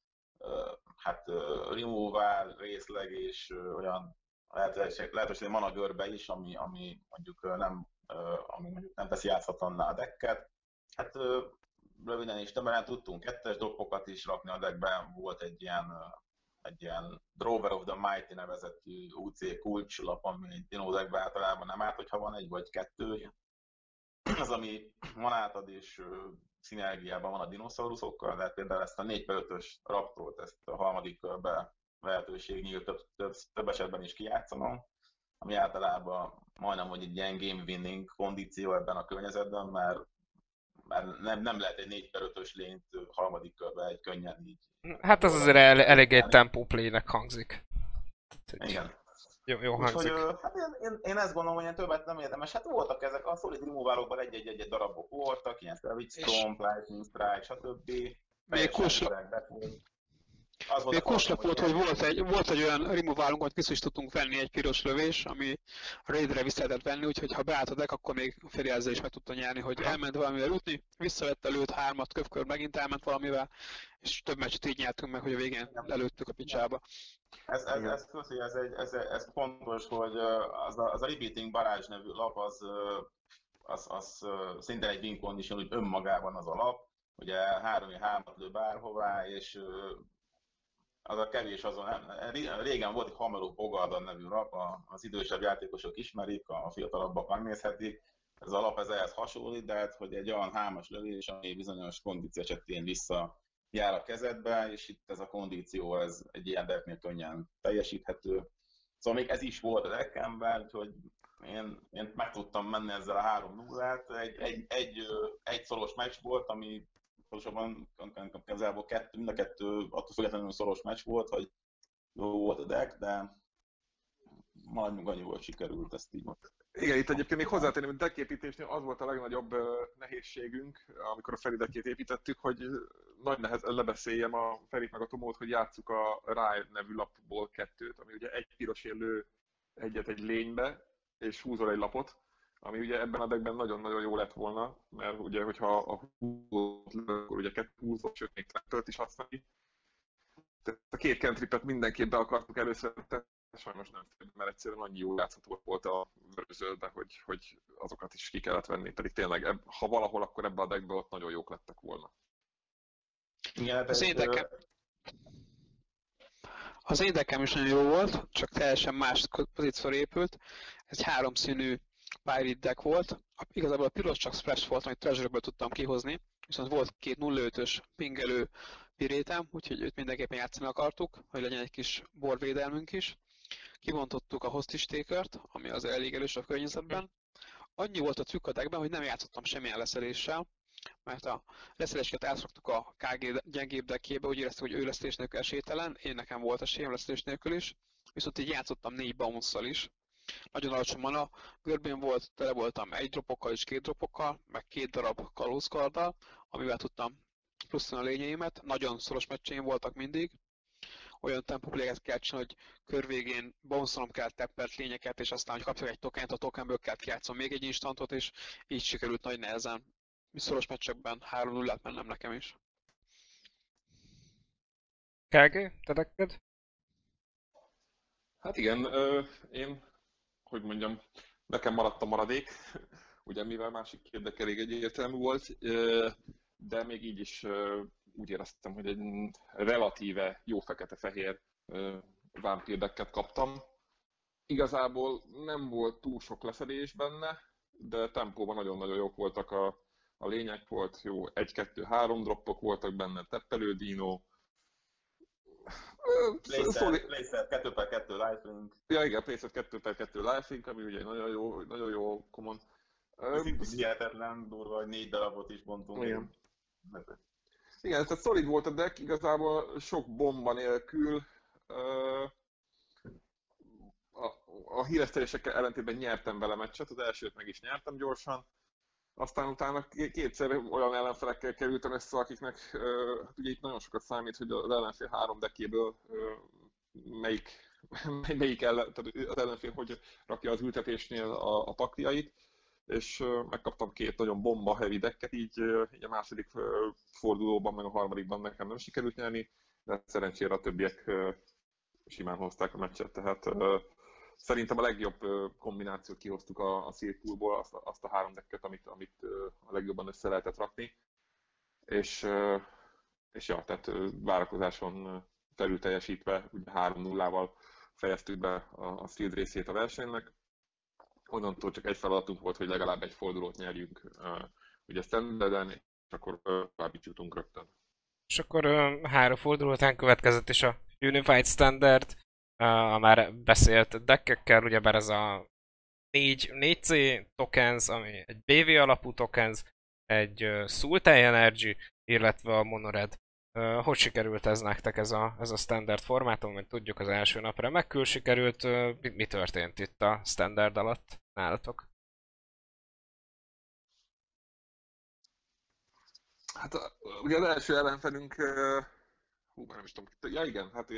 [SPEAKER 4] hát removal részleg és olyan lehetőség, lehetőség görbe is, ami, ami mondjuk nem, ami mondjuk nem teszi játszhatatlanná a decket. Hát röviden és tömören tudtunk kettes droppokat is rakni a deckben, volt egy ilyen egy ilyen Drover of the Mighty nevezetű UC kulcslap, ami egy Dino deckben általában nem árt, hogyha van egy vagy kettő. Az, ami manát ad és szinergiában van a dinoszauruszokkal, de például ezt a 4 5-ös Raptort, ezt a harmadik körbe lehetőség nyílt több, több, több esetben is kijátszanom, ami általában majdnem, hogy egy ilyen game winning kondíció ebben a környezetben, mert, mert nem, nem lehet egy 4 5-ös lényt ö, harmadik körbe egy könnyen így
[SPEAKER 2] Hát az azért el, elég egy tempó playnek hangzik.
[SPEAKER 4] Igen.
[SPEAKER 2] Jó, jó
[SPEAKER 4] Úgyhogy
[SPEAKER 2] hangzik.
[SPEAKER 4] ö, hát én, én, én, ezt gondolom, hogy ilyen többet nem érdemes. Hát voltak ezek, a Solid Removalokban egy-egy darabok voltak, ilyen Savage Storm, Lightning Strike, stb.
[SPEAKER 3] Még
[SPEAKER 4] Teljesen
[SPEAKER 3] Még kuslap volt, hogy volt egy, volt egy olyan removálunk, hogy vissza is tudtunk venni egy piros lövés, ami a raidre vissza lehetett venni, úgyhogy ha beállt a deck, akkor még féljelző is meg tudta nyerni, hogy elment valamivel ütni, visszavette előtt hármat, kövkör megint elment valamivel, és több meccset így nyertünk meg, hogy a végén előttük a picsába.
[SPEAKER 4] Ez, ez, ez, ez, egy, ez, ez fontos, hogy az a, az a Repeating Barrage nevű lap, az, az, az szinte egy win condition, úgy önmagában az a lap, ugye három hármat lő bárhová, és az a kevés azon, nem, ré- régen volt egy Hameló Bogardan nevű lap, az idősebb játékosok ismerik, a fiatalabbak megnézhetik, ez a lap ez ehhez hasonlít, de hát, hogy egy olyan hámas lövés, ami bizonyos kondíció esetén vissza jár a kezedbe, és itt ez a kondíció, ez egy ilyen decknél könnyen teljesíthető. Szóval még ez is volt a deckemben, úgyhogy én, én meg tudtam menni ezzel a 3 0 egy, egy, egy, egy szoros meccs volt, ami pontosabban igazából kettő, mind a kettő attól függetlenül szoros meccs volt, hogy jó volt a deck, de majdnem annyi volt sikerült, ezt így mondtam.
[SPEAKER 1] Igen, itt egyébként még hozzátenném, hogy decképítésnél az volt a legnagyobb nehézségünk, amikor a Feri deckét építettük, hogy nagy nehez lebeszéljem a Ferit meg a Tomót, hogy játsszuk a Rye nevű lapból kettőt, ami ugye egy piros lő egyet egy lénybe, és húzol egy lapot, ami ugye ebben a deckben nagyon-nagyon jó lett volna, mert ugye, hogyha a húzót lő, akkor ugye kettő húzót, sőt még trampölt is használni. Tehát a két cantripet mindenképp be akartuk először tenni, sajnos nem, mert egyszerűen annyi jó játszható volt a vörösödbe, hogy, hogy azokat is ki kellett venni, pedig tényleg, ebb, ha valahol, akkor ebbe a deckbe ott nagyon jók lettek volna.
[SPEAKER 4] Igen, hát
[SPEAKER 3] Az deckem, az én deckem is nagyon jó volt, csak teljesen más pozícióra épült. Ez egy Pirate deck volt. A- Igazából a piros csak splash volt, amit treasure tudtam kihozni, viszont volt két 0-5-ös pingelő pirétem, úgyhogy őt mindenképpen játszani akartuk, hogy legyen egy kis borvédelmünk is. Kivontottuk a hostistékert, ami az elég erős a környezetben. Annyi volt a trükk a deckben, hogy nem játszottam semmilyen leszeléssel, mert a leszeléseket átraktuk a KG gyengébb deckjébe, úgy éreztük, hogy ő leszélés nélkül esélytelen, én nekem volt esélyem leszélés nélkül is, viszont így játszottam négy bounce is. Nagyon alacsony mana, görbén volt, tele voltam egy dropokkal és két dropokkal, meg két darab kalózkarddal, amivel tudtam pluszolni a lényeimet, nagyon szoros meccseim voltak mindig, olyan tempópléget kell csinálni, hogy kör végén bonszolom kell teppert lényeket, és aztán, hogy kapjak egy tokent, a tokenből kell játszom még egy instantot, és így sikerült nagy nehezen. Szoros meccsekben 3-0-át mennem nekem is.
[SPEAKER 2] KG, te neked?
[SPEAKER 1] Hát igen, ö, én, hogy mondjam, nekem maradt a maradék, ugye mivel másik érdek elég egyértelmű volt, de még így is úgy éreztem, hogy egy relatíve jó fekete-fehér vámpírdekket kaptam. Igazából nem volt túl sok leszedés benne, de tempóban nagyon-nagyon jók voltak a, a lények, volt jó, egy-kettő-három droppok voltak benne, teppelő dino,
[SPEAKER 4] Playset 2 per 2 lifelink.
[SPEAKER 1] Ja igen, Playset 2 per 2 lifelink, ami ugye nagyon jó, nagyon jó common.
[SPEAKER 4] Hihetetlen durva, hogy négy darabot is bontunk.
[SPEAKER 1] Igen. Igen, tehát szolid volt a deck, igazából sok bomba nélkül. A, a híresztelésekkel ellentétben nyertem vele meccset, az elsőt meg is nyertem gyorsan. Aztán utána kétszer olyan ellenfelekkel kerültem össze, akiknek hát ugye itt nagyon sokat számít, hogy az ellenfél három dekéből melyik, melyik ellen, tehát az ellenfél hogy rakja az ültetésnél a, a pakliait és megkaptam két nagyon bomba heavy decket, így, így a második fordulóban, meg a harmadikban nekem nem sikerült nyerni, de szerencsére a többiek simán hozták a meccset, tehát szerintem a legjobb kombinációt kihoztuk a, a azt, azt a három decket, amit, amit a legjobban össze lehetett rakni, és, és ja, tehát várakozáson felül teljesítve, ugye 3-0-ával fejeztük be a, a field részét a versenynek, onnantól csak egy feladatunk volt, hogy legalább egy fordulót nyerjünk ugye standarden, és akkor tovább jutunk rögtön.
[SPEAKER 2] És akkor három forduló után következett is a Unified Standard, a már beszélt deckekkel, ugyebár ez a 4, 4C tokens, ami egy BV alapú tokens, egy Sultai Energy, illetve a Monored hogy sikerült ez nektek, ez a, ez a standard formátum, mint tudjuk az első nap remekül sikerült, mi, mi történt itt a standard alatt nálatok?
[SPEAKER 1] Hát ugye az első ellenfelünk, hú, már nem is tudom, ja igen, hát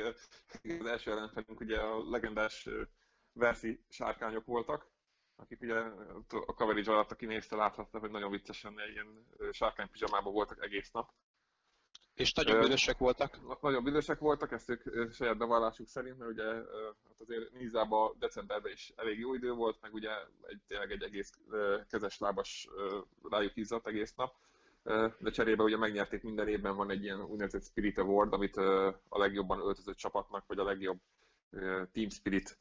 [SPEAKER 1] az első ellenfelünk ugye a legendás Versi sárkányok voltak, akik ugye a coverage alatt, aki nézte, láthatta, hogy nagyon viccesen ilyen sárkány pizsamában voltak egész nap.
[SPEAKER 3] És nagyon büdösek voltak?
[SPEAKER 1] Nagyon büdösek voltak, ezt ők saját bevallásuk szerint, mert ugye hát azért Nízában decemberben is elég jó idő volt, meg ugye egy, tényleg egy egész kezes lábas rájuk izzadt egész nap. De cserébe ugye megnyerték minden évben, van egy ilyen úgynevezett Spirit Award, amit a legjobban öltözött csapatnak, vagy a legjobb Team Spirit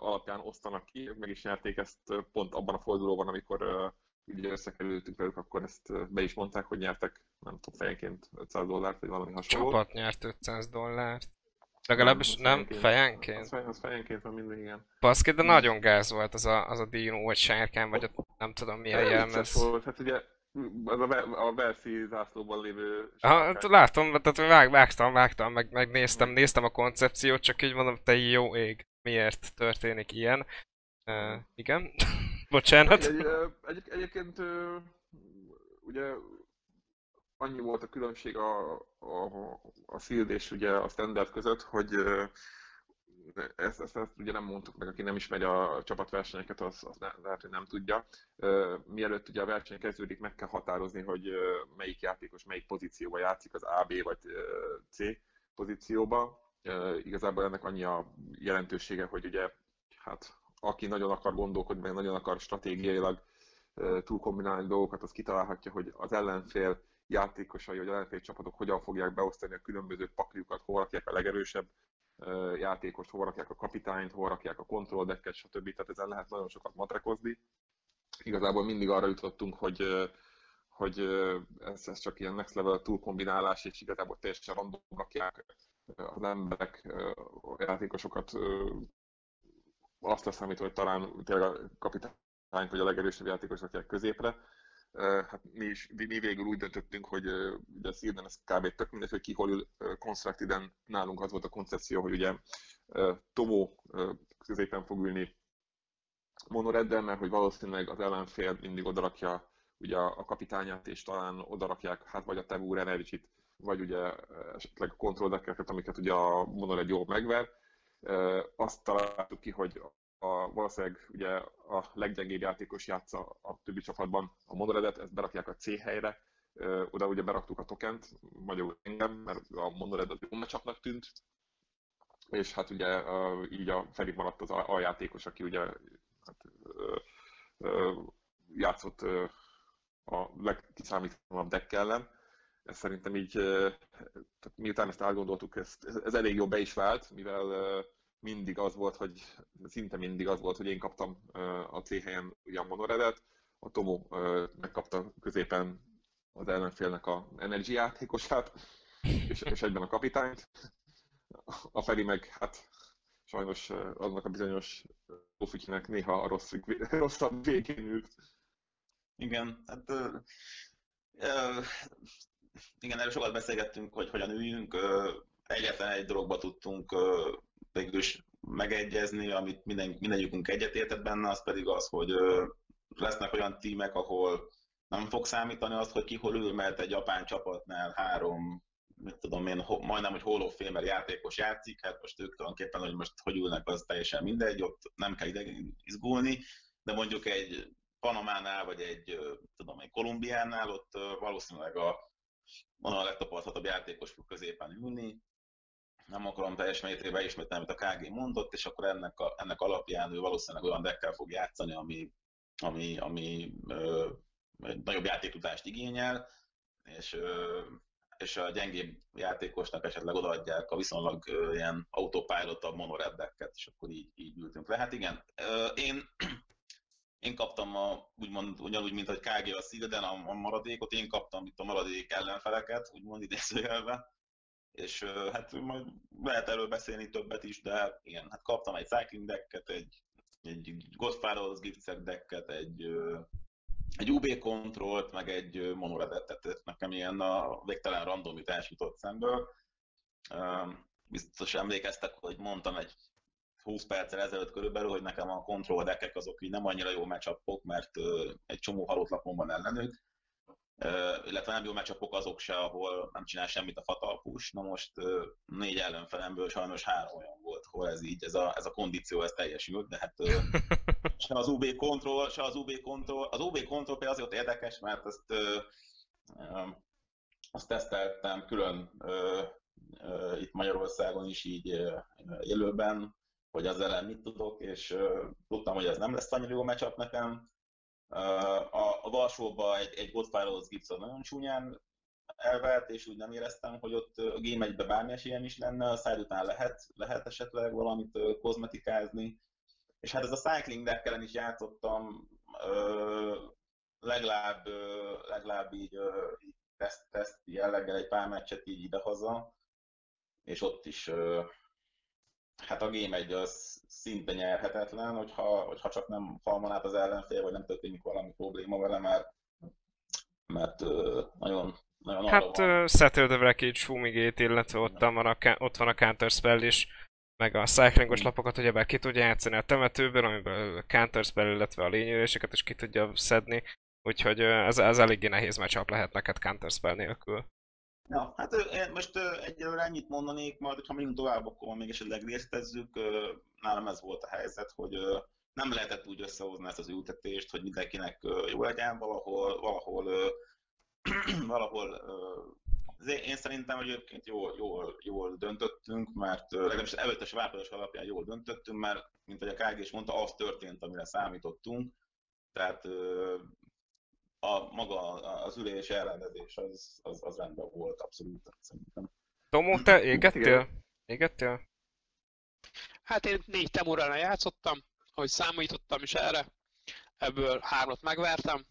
[SPEAKER 1] alapján osztanak ki, meg is nyerték ezt pont abban a fordulóban, amikor ugye összekerültünk velük, akkor ezt be is mondták, hogy nyertek, nem tudom, fejenként 500 dollárt, vagy valami hasonló.
[SPEAKER 2] Csapat nyert 500 dollárt. Legalábbis nem, nem fejenként? Az,
[SPEAKER 1] fej, az fejenként van mindig, igen.
[SPEAKER 2] Baszki, de nagyon gáz volt az a, az a dino, vagy sárkán, vagy a, nem tudom milyen jelmez.
[SPEAKER 1] volt, hát ugye az a, a Verszi zászlóban lévő
[SPEAKER 2] ha, látom, tehát vág, vágtam, vágtam, meg, megnéztem, néztem a koncepciót, csak így mondom, te jó ég, miért történik ilyen. Uh, igen. Bocsánat.
[SPEAKER 1] Egy, egy, egyébként ugye annyi volt a különbség a, a, a field és ugye a standard között, hogy ezt, ezt, ezt ugye nem mondtuk meg, aki nem ismeri a csapatversenyeket, az, az lehet, hogy nem tudja. Mielőtt ugye a verseny kezdődik, meg kell határozni, hogy melyik játékos melyik pozícióba játszik, az A, B vagy C pozícióba. Igazából ennek annyi a jelentősége, hogy ugye hát aki nagyon akar gondolkodni, nagyon akar stratégiailag túlkombinálni dolgokat, az kitalálhatja, hogy az ellenfél játékosai, vagy az ellenfél csapatok hogyan fogják beosztani a különböző pakliukat, hol rakják a legerősebb játékost, hol rakják a kapitányt, hol rakják a kontrolldekket, stb. Tehát ezen lehet nagyon sokat matrekozni. Igazából mindig arra jutottunk, hogy, hogy ez, ez csak ilyen next level túlkombinálás, és igazából teljesen random rakják az emberek, a játékosokat azt leszámítva, hogy talán tényleg a kapitány vagy a legerősebb játékos rakják középre. Hát mi, is, mi végül úgy döntöttünk, hogy ugye a Szilden ez kb. tök mindegy, hogy ki hol Constructed-en, nálunk az volt a koncepció, hogy ugye Tomó középen fog ülni Monoredden, mert hogy valószínűleg az ellenfél mindig odarakja ugye a kapitányát, és talán odarakják hát vagy a Tevúr energy vagy ugye esetleg a kontrolldekkeket, amiket ugye a Monored jól megver. Azt találtuk ki, hogy a, valószínűleg ugye a leggyengébb játékos játsza a többi csapatban a Monoredet, ezt berakják a C helyre, oda ugye beraktuk a tokent, magyarul engem, mert a Monored az jó csapnak tűnt, és hát ugye így a Feri maradt az aljátékos, aki ugye hát, játszott a legkiszámítalanabb deck ellen. Ez szerintem így, tehát miután ezt átgondoltuk, ez, ez elég jó be is vált, mivel mindig az volt, hogy szinte mindig az volt, hogy én kaptam a C helyen ugye a monoredet, a Tomo megkapta középen az ellenfélnek a energy játékosát, és, és egyben a kapitányt. A Feri meg hát sajnos aznak a bizonyos Lufikinek néha a rossz, rosszabb végén ült.
[SPEAKER 4] Igen, hát uh, uh, igen, erről sokat beszélgettünk, hogy hogyan üljünk. Uh, egyetlen egy dologba tudtunk uh, végül is megegyezni, amit minden, mindegyikünk egyetértett benne, az pedig az, hogy lesznek olyan tímek, ahol nem fog számítani azt, hogy ki hol ül, mert egy japán csapatnál három mit tudom én, majdnem, hogy Famer játékos játszik, hát most ők tulajdonképpen, hogy most hogy ülnek, az teljesen mindegy, ott nem kell ide izgulni, de mondjuk egy Panamánál, vagy egy, tudom, egy Kolumbiánál, ott valószínűleg a, a legtapasztalatabb játékos fog középen ülni, nem akarom teljes mértékben ismételni, amit a KG mondott, és akkor ennek, a, ennek alapján ő valószínűleg olyan deckkel fog játszani, ami, ami, ami ö, egy nagyobb játéktudást igényel, és ö, és a gyengébb játékosnak esetleg odaadják a viszonylag ilyen autopilotabb monoreddeket, és akkor így, így ültünk le. Hát igen, én, én kaptam a, úgymond ugyanúgy, mint hogy KG a Szilden a, a maradékot, én kaptam itt a maradék ellenfeleket, úgymond idézőjelve, és hát majd lehet erről beszélni többet is, de igen, hát kaptam egy cycling decket, egy, egy Godfather's Gift decket, egy egy UB kontrollt, meg egy monoredet, tehát nekem ilyen a végtelen randomitás jutott szemből. Biztos emlékeztek, hogy mondtam egy 20 perccel ezelőtt körülbelül, hogy nekem a control deckek azok így nem annyira jó matchupok, mert egy csomó halott lapon van ellenük, illetve nem jó matchupok azok se, ahol nem csinál semmit a fatalpus. Na most négy ellenfelemből sajnos három olyan volt, hol ez így, ez a, ez a kondíció, ez teljesült, de hát se az UB control, se az UB control. Az UB control például azért érdekes, mert azt, azt teszteltem külön itt Magyarországon is így élőben, hogy az ellen mit tudok, és tudtam, hogy ez nem lesz annyira jó matchup nekem, a, a Varsóba egy, egy Godfather's Gibson nagyon csúnyán elvert, és úgy nem éreztem, hogy ott a Game 1 bármi esélyen is lenne, a side után lehet, lehet esetleg valamit kozmetikázni. És hát ez a cycling deckelen is játszottam, legalább, legalább így, így teszt, teszt jelleggel egy pár meccset így idehaza, és ott is hát a game egy az szinte nyerhetetlen, hogyha, hogyha csak nem halman át az ellenfél, vagy nem történik valami probléma vele, mert, mert nagyon, nagyon
[SPEAKER 2] Hát uh, Settle the Wreckage, Fumigate, illetve ott van, a, ott van a Counter Spell is, meg a cyclingos mm. lapokat ugyebár ki tudja játszani a temetőből, amiből a Counter Spell, illetve a lényűréseket is ki tudja szedni, úgyhogy ez, ez eléggé nehéz matchup lehet neked Counter Spell nélkül.
[SPEAKER 4] Ja, hát most egyelőre ennyit mondanék, majd ha megyünk tovább, akkor még esetleg résztezzük. Nálam ez volt a helyzet, hogy nem lehetett úgy összehozni ezt az ültetést, hogy mindenkinek jó legyen, valahol, valahol, valahol én szerintem egyébként jól, jól, jól döntöttünk, mert legalábbis előttes választás alapján jól döntöttünk, mert mint ahogy a KG is mondta, az történt, amire számítottunk. Tehát a maga az ülés elrendezés az, az, az rendben volt abszolút szerintem.
[SPEAKER 2] Tomó, te égettél? Égettél?
[SPEAKER 3] Hát én négy temurán játszottam, ahogy számítottam is erre, ebből hármat megvertem,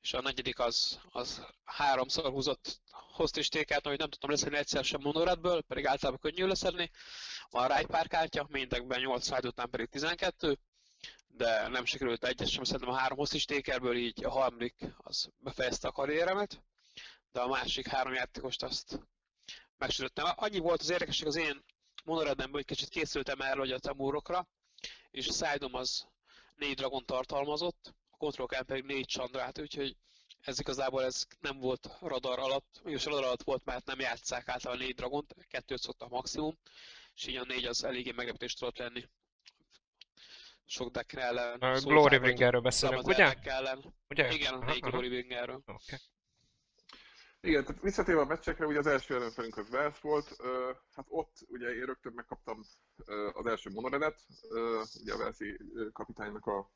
[SPEAKER 3] és a negyedik az, az háromszor húzott hoztristékát, hogy nem tudtam leszedni egyszer sem monoradből, pedig általában könnyű leszedni. Van rá egy pár kártya, mindekben 8 side után pedig 12, de nem sikerült egyes sem szerintem a három hosszistékerből, így a harmadik az befejezte a karrieremet, de a másik három játékost azt megsütöttem. Annyi volt az érdekesség az én monoredemből, hogy kicsit készültem erre, hogy a temúrokra, és a side az négy dragon tartalmazott, a control pedig négy csandrát, úgyhogy ez igazából ez nem volt radar alatt, és radar alatt volt, mert nem játsszák általában négy dragont, kettőt szoktak maximum, és így a négy az eléggé meglepetés tudott lenni. Sok deck ellen.
[SPEAKER 2] A Glory Bringerről beszélünk, ugye?
[SPEAKER 3] Ellen.
[SPEAKER 2] ugye?
[SPEAKER 3] Igen, a négy Glory Bringerről.
[SPEAKER 2] Okay.
[SPEAKER 1] Igen, tehát visszatérve a meccsekre, ugye az első ellenfelünk az Vels volt, hát ott ugye én rögtön megkaptam az első monoredet, ugye a Velsi kapitánynak a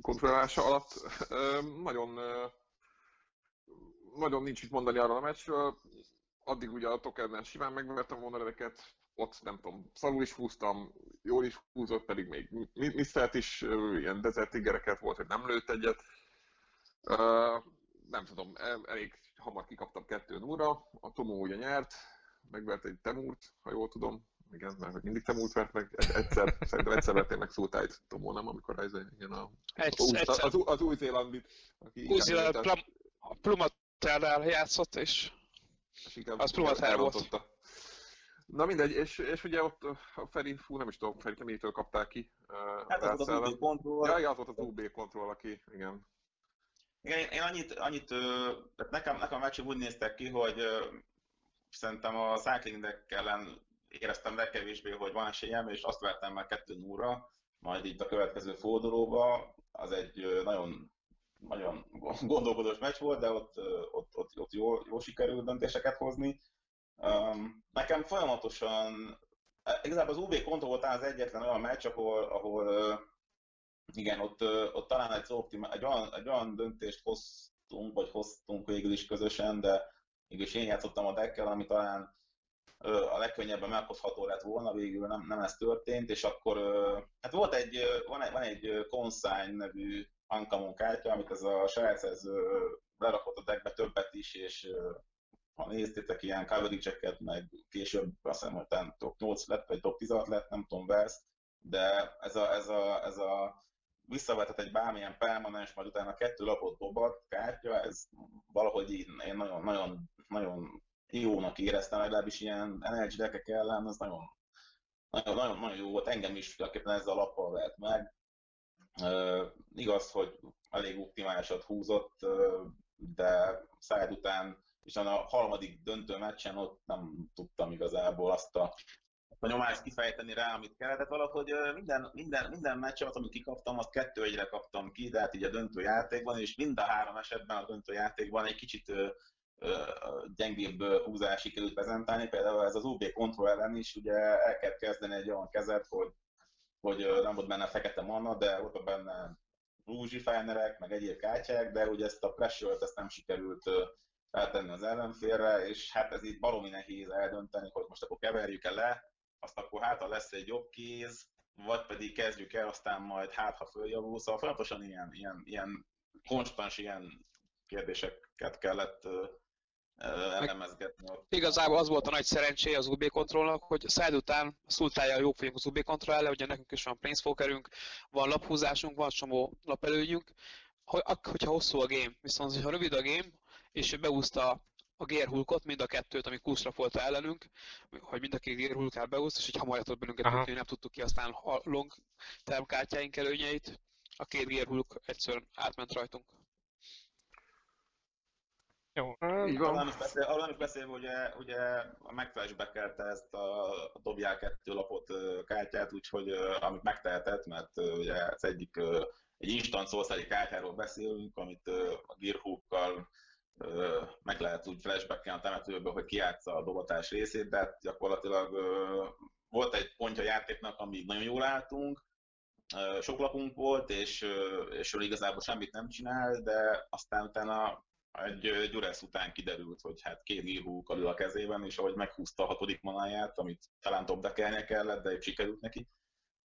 [SPEAKER 1] kontrollálása alatt. Nagyon, nagyon nincs itt mondani arra a meccsről. Addig ugye a Tokennel simán megvertem volna neveket, ott nem tudom, szarul is húztam, jól is húzott, pedig még Misztelt is ilyen dezertigereket volt, hogy nem lőtt egyet. Nem tudom, elég hamar kikaptam 2 0 a Tomó ugye nyert, megvert egy Temurt, ha jól tudom, igen, mert mindig te múlt vert meg, egyszer, szerintem egyszer vertél meg szótájt, Tomó, nem, amikor ez igen a,
[SPEAKER 3] Egy,
[SPEAKER 1] az, az, az, új-zélandit, aki
[SPEAKER 3] Új-Zéland Plum, Plumaterrel játszott, és
[SPEAKER 1] és inkább
[SPEAKER 3] az Plumater volt.
[SPEAKER 1] Na mindegy, és, és ugye ott a Feri, fú, nem is tudom, Feri, mitől kapták ki.
[SPEAKER 4] Hát az volt az UB kontroll.
[SPEAKER 1] Ja, ja, az volt az UB kontroll, aki, igen.
[SPEAKER 4] Igen, én, annyit, annyit tehát nekem, nekem a meccs úgy néztek ki, hogy szerintem a cycling ellen éreztem legkevésbé, hogy van esélyem, és azt vertem már 2 0 majd itt a következő fordulóba. Az egy nagyon, nagyon gondolkodós meccs volt, de ott, ott, ott, ott jól, jól sikerült döntéseket hozni. Nekem folyamatosan, igazából az UB kontroll volt az egyetlen olyan meccs, ahol, ahol igen, ott, ott talán egy, optimál, egy, olyan, egy olyan döntést hoztunk, vagy hoztunk végül is közösen, de mégis én játszottam a deckkel, ami talán a legkönnyebben meghozható lett volna, végül nem, nem ez történt, és akkor hát volt egy, van egy, van egy Consign nevű Ankamon kártya, amit ez a srác ez lerakott a deckbe többet is, és ha néztétek ilyen coverage meg később azt hiszem, hogy top 8 lett, vagy top 16 lett, nem tudom, Vesz, de ez a, ez a, ez a visszavetett egy bármilyen permanens, majd utána kettő lapot dobott kártya, ez valahogy így, én nagyon, nagyon, nagyon jónak éreztem, legalábbis ilyen energy deckek ellen, ez nagyon, nagyon, nagyon, nagyon jó volt, engem is tulajdonképpen ezzel a lappal vett meg. Uh, igaz, hogy elég optimálisat húzott, uh, de szájt után, és a harmadik döntő meccsen ott nem tudtam igazából azt a, a nyomást kifejteni rá, amit kellett. Tehát valahogy minden, minden, minden meccset, amit kikaptam, azt kettő egyre kaptam ki, de hát így a döntő játékban, és mind a három esetben a döntő játékban egy kicsit gyengébb húzás sikerült prezentálni, például ez az UB Control ellen is, ugye el kell kezdeni egy olyan kezet, hogy, hogy nem volt benne fekete manna, de volt benne rúzsi fejnerek, meg egyéb kártyák, de ugye ezt a pressure ezt nem sikerült feltenni az ellenfélre, és hát ez így baromi nehéz eldönteni, hogy most akkor keverjük-e le, azt akkor hát ha lesz egy jobb kéz, vagy pedig kezdjük el, aztán majd hát ha följavul, szóval folyamatosan ilyen, ilyen, ilyen konstans ilyen kérdéseket kellett elemezgetni.
[SPEAKER 3] Igazából az volt a nagy szerencséje az UB kontrollnak, hogy szád után szultálja jó folyunk az UB kontroll ellen, ugye nekünk is van planeswalkerünk, van laphúzásunk, van csomó lapelőnyünk, hogyha hosszú a game. Viszont, ha rövid a game, és beúszta a Gearhulkot, mind a kettőt, ami kuszra volt ellenünk, hogy mind a két Gearhulkát beúszt, és így hamar jutott bennünket, hogy nem tudtuk ki aztán a long term kártyáink előnyeit. A két Gearhulk egyszerűen átment rajtunk.
[SPEAKER 2] Jó.
[SPEAKER 1] Így van.
[SPEAKER 4] Is beszél, arról is beszél ugye, ugye megflashbackelte ezt a, a dobjál kettő lapot kártyát, úgyhogy amit megtehetett, mert ugye az egyik egy instant szószári kártyáról beszélünk, amit a Gearhookkal meg lehet úgy flashbackelni a temetőbe, hogy kiátsza a dobatás részét, de hát gyakorlatilag volt egy pontja a játéknak, amíg nagyon jól álltunk, sok lapunk volt, és, és ő igazából semmit nem csinál, de aztán utána egy Gyuresz után kiderült, hogy hát két kalül a kezében, és ahogy meghúzta a hatodik manáját, amit talán dobdekelnie kellett, de épp sikerült neki,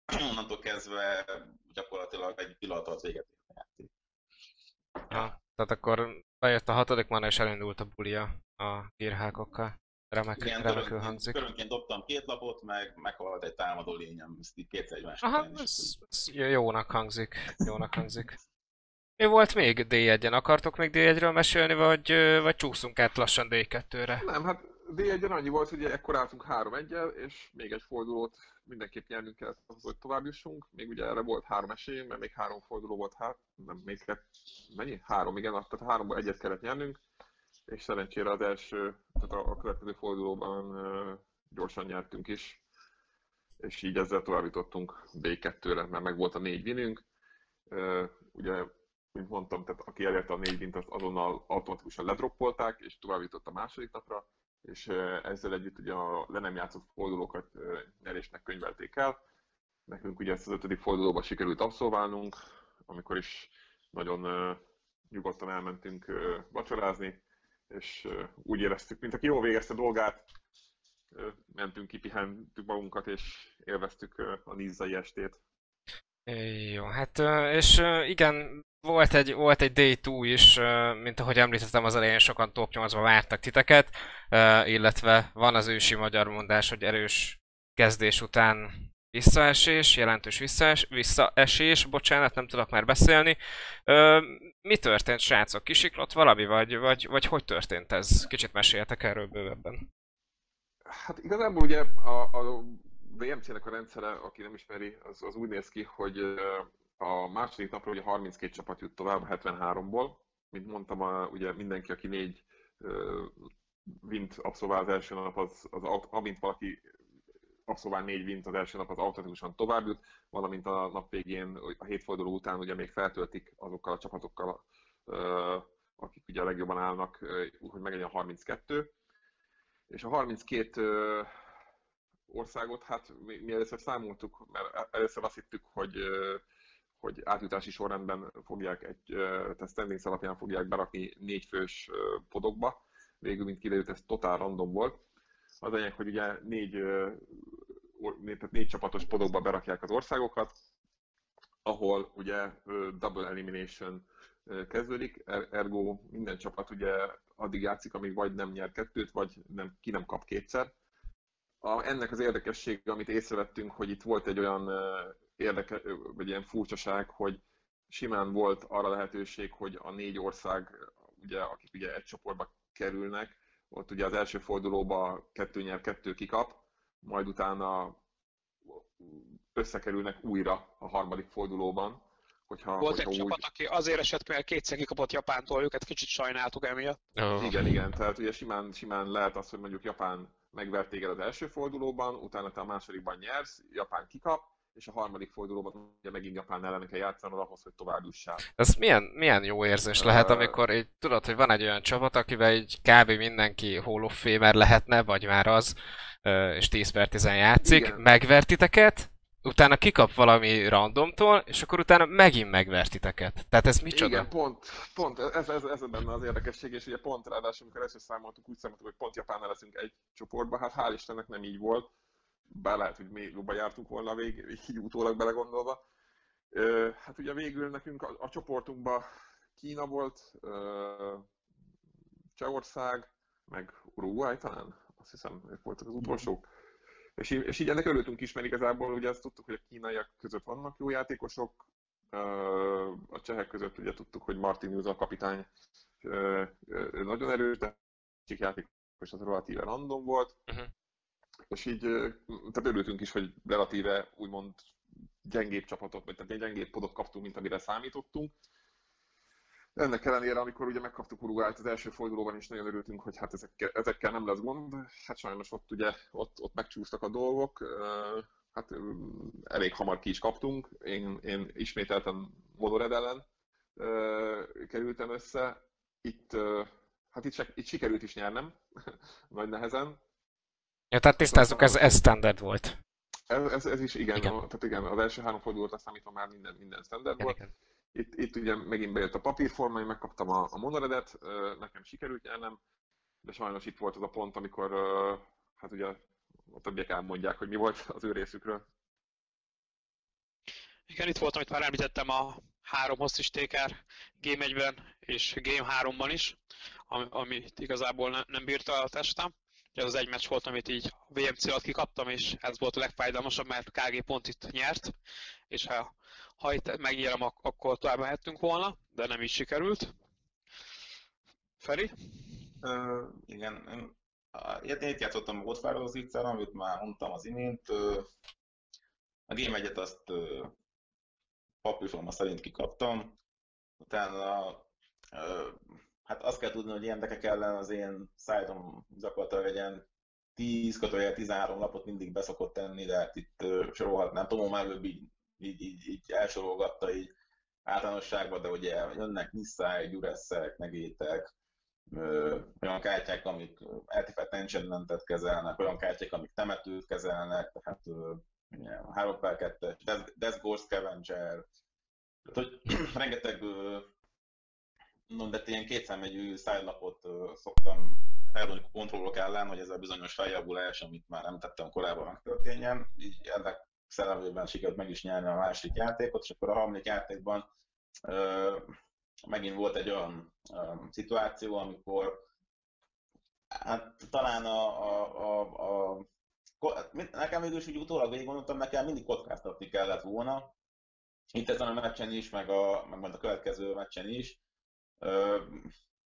[SPEAKER 4] onnantól kezdve gyakorlatilag egy pillanat alatt véget ért a játék.
[SPEAKER 2] Ja, tehát akkor bejött a hatodik mana és elindult a bulia a gírhákokkal. Remek,
[SPEAKER 4] Igen,
[SPEAKER 2] remekül
[SPEAKER 4] körönként,
[SPEAKER 2] hangzik.
[SPEAKER 4] körönként dobtam két lapot, meg meghalt egy támadó lényem, ezt így kétszer egymás
[SPEAKER 2] Aha, ez, ez jónak hangzik. Jónak hangzik. Mi volt még D1-en? Akartok még D1-ről mesélni, vagy, vagy csúszunk át lassan D2-re?
[SPEAKER 1] Nem, hát D1-en annyi volt, hogy ekkor álltunk 3 1 és még egy fordulót mindenképp nyernünk kell, hogy tovább jussunk. Még ugye erre volt három esély, mert még három forduló volt, hát nem, még kett, mennyi? Három, igen, tehát háromból egyet kellett nyernünk, és szerencsére az első, tehát a, a következő fordulóban gyorsan nyertünk is, és így ezzel tovább jutottunk B2-re, mert meg volt a négy vinünk. Ugye, mint mondtam, tehát aki elérte a négy vint, azt azonnal automatikusan ledroppolták, és tovább jutott a második napra, és ezzel együtt ugye a le nem játszott fordulókat nyerésnek könyvelték el. Nekünk ugye ezt az ötödik fordulóban sikerült abszolválnunk, amikor is nagyon nyugodtan elmentünk vacsorázni, és úgy éreztük, mint aki jól végezte dolgát, mentünk, kipihentük magunkat, és élveztük a nizzai estét.
[SPEAKER 2] Jó, hát és igen, volt egy, volt egy Day 2 is, mint ahogy említettem az elején, sokan top 8-ba vártak titeket, illetve van az ősi magyar mondás, hogy erős kezdés után visszaesés, jelentős visszaes, visszaesés, bocsánat, nem tudok már beszélni. Mi történt, srácok? Kisiklott valami, vagy, vagy, vagy hogy történt ez? Kicsit meséltek erről bővebben.
[SPEAKER 1] Hát igazából ugye a, a VMC-nek a rendszere, aki nem ismeri, az, az úgy néz ki, hogy a második napra ugye 32 csapat jut tovább 73-ból. Mint mondtam, a, ugye mindenki, aki négy vint abszolvál az első nap, az, az amint valaki abszolvál négy vint az első nap, az automatikusan tovább jut, valamint a nap végén, a hétforduló után ugye még feltöltik azokkal a csapatokkal, akik ugye a legjobban állnak, uh, hogy meglegyen a 32. És a 32 uh, országot, hát mi, mi először számoltuk, mert először azt hittük, hogy hogy átjutási sorrendben fogják egy, tehát standings alapján fogják berakni négy fős podokba. Végül, mint kiderült, ez totál random volt. Az lényeg, hogy ugye négy, tehát négy csapatos podokba berakják az országokat, ahol ugye double elimination kezdődik, er, ergo minden csapat ugye addig játszik, amíg vagy nem nyer kettőt, vagy nem, ki nem kap kétszer. A, ennek az érdekessége, amit észrevettünk, hogy itt volt egy olyan érdeke, vagy ilyen furcsaság, hogy simán volt arra lehetőség, hogy a négy ország, ugye, akik ugye egy csoportba kerülnek, ott ugye az első fordulóba kettő nyer, kettő kikap, majd utána összekerülnek újra a harmadik fordulóban.
[SPEAKER 3] Hogyha, Volt hogyha egy úgy... csapat, aki azért esett, mert kétszer kikapott Japántól, őket kicsit sajnáltuk emiatt.
[SPEAKER 1] Oh. Igen, igen, tehát ugye simán, simán lehet az, hogy mondjuk Japán megvert téged az első fordulóban, utána te a másodikban nyersz, Japán kikap, és a harmadik fordulóban ugye megint Japán ellen kell játszanod ahhoz, hogy tovább jussál.
[SPEAKER 2] Ez milyen, milyen jó érzés lehet, amikor így tudod, hogy van egy olyan csapat, akivel egy kb. mindenki Hall of Famer lehetne, vagy már az, és 10 per 10 játszik, Igen. megvertiteket, utána kikap valami randomtól, és akkor utána megint megvertiteket. Tehát ez micsoda?
[SPEAKER 1] Igen, pont, pont ez, ez, ez benne az érdekesség, és ugye pont ráadásul, amikor ezt számoltuk, úgy számoltuk, hogy pont Japánnal leszünk egy csoportban, hát hál' Istennek nem így volt bár lehet, hogy még jobban jártunk volna vég, így utólag belegondolva. Hát ugye végül nekünk a, a csoportunkban Kína volt, Csehország, meg Uruguay talán, azt hiszem, ők voltak az utolsók. És, és így ennek örültünk is, mert igazából ugye azt tudtuk, hogy a kínaiak között vannak jó játékosok, a csehek között ugye tudtuk, hogy Martin Júza a kapitány nagyon erős, de a játékos az relatíve random volt. Uh-huh és így tehát örültünk is, hogy relatíve úgymond gyengébb csapatot, vagy tehát gyengébb podot kaptunk, mint amire számítottunk. Ennek ellenére, amikor ugye megkaptuk Uruguayt az első fordulóban is nagyon örültünk, hogy hát ezekkel, ezekkel nem lesz gond. Hát sajnos ott ugye ott, ott megcsúsztak a dolgok. Hát elég hamar ki is kaptunk. Én, én ismételten Modored ellen kerültem össze. Itt, hát itt, itt sikerült is nyernem, nagy nehezen.
[SPEAKER 2] Ja, tehát tisztázzuk, ez, ez standard volt.
[SPEAKER 1] Ez, ez, ez is igen, igen. A, tehát igen, az első három fordulót azt számítom már minden, minden standard igen, volt. Igen. Itt, itt ugye megint bejött a papírforma, én megkaptam a, a monoredet, nekem sikerült nyernem, de sajnos itt volt az a pont, amikor hát ugye a többiek elmondják, hogy mi volt az ő részükről.
[SPEAKER 3] Igen, itt volt, amit már említettem a három hosszisztékár Game 1-ben és Game 3-ban is, amit igazából nem bírta a testem. Ugye az egy meccs volt, amit így VMC alatt kikaptam, és ez volt a legfájdalmasabb, mert KG pont itt nyert, és ha, ha itt megnyerem, akkor tovább mehettünk volna, de nem is sikerült. Feri?
[SPEAKER 4] Uh, igen, én Én itt játszottam a Godfather Zicser, amit már mondtam az imént. A Game 1 azt papírforma szerint kikaptam. Utána hát azt kell tudni, hogy érdekek ellen az én szájtom gyakorlatilag egy ilyen 10 kötője 13 lapot mindig beszokott tenni, de hát itt sorolhatnám. Tomó már előbb így, így, így, így elsorolgatta így általánosságban, de ugye jönnek Nisszai, Gyureszek, Negétek, olyan kártyák, amik Artifact Enchantmentet kezelnek, olyan kártyák, amik temetőt kezelnek, tehát 3 per 2 Death Gore Scavenger, tehát, hogy rengeteg no, de ilyen kétszámegyű szájlapot szoktam elvonni kontrollok ellen, hogy ez a bizonyos feljavulás, amit már nem tettem korábban megtörténjen, így ennek szerelmében sikerült meg is nyerni a második játékot, és akkor a harmadik játékban megint volt egy olyan szituáció, amikor hát talán a, a, a, a nekem végül is úgy utólag végig gondoltam, nekem mindig kockáztatni kellett volna. Itt ezen a meccsen is, meg, a, meg majd a következő meccsen is.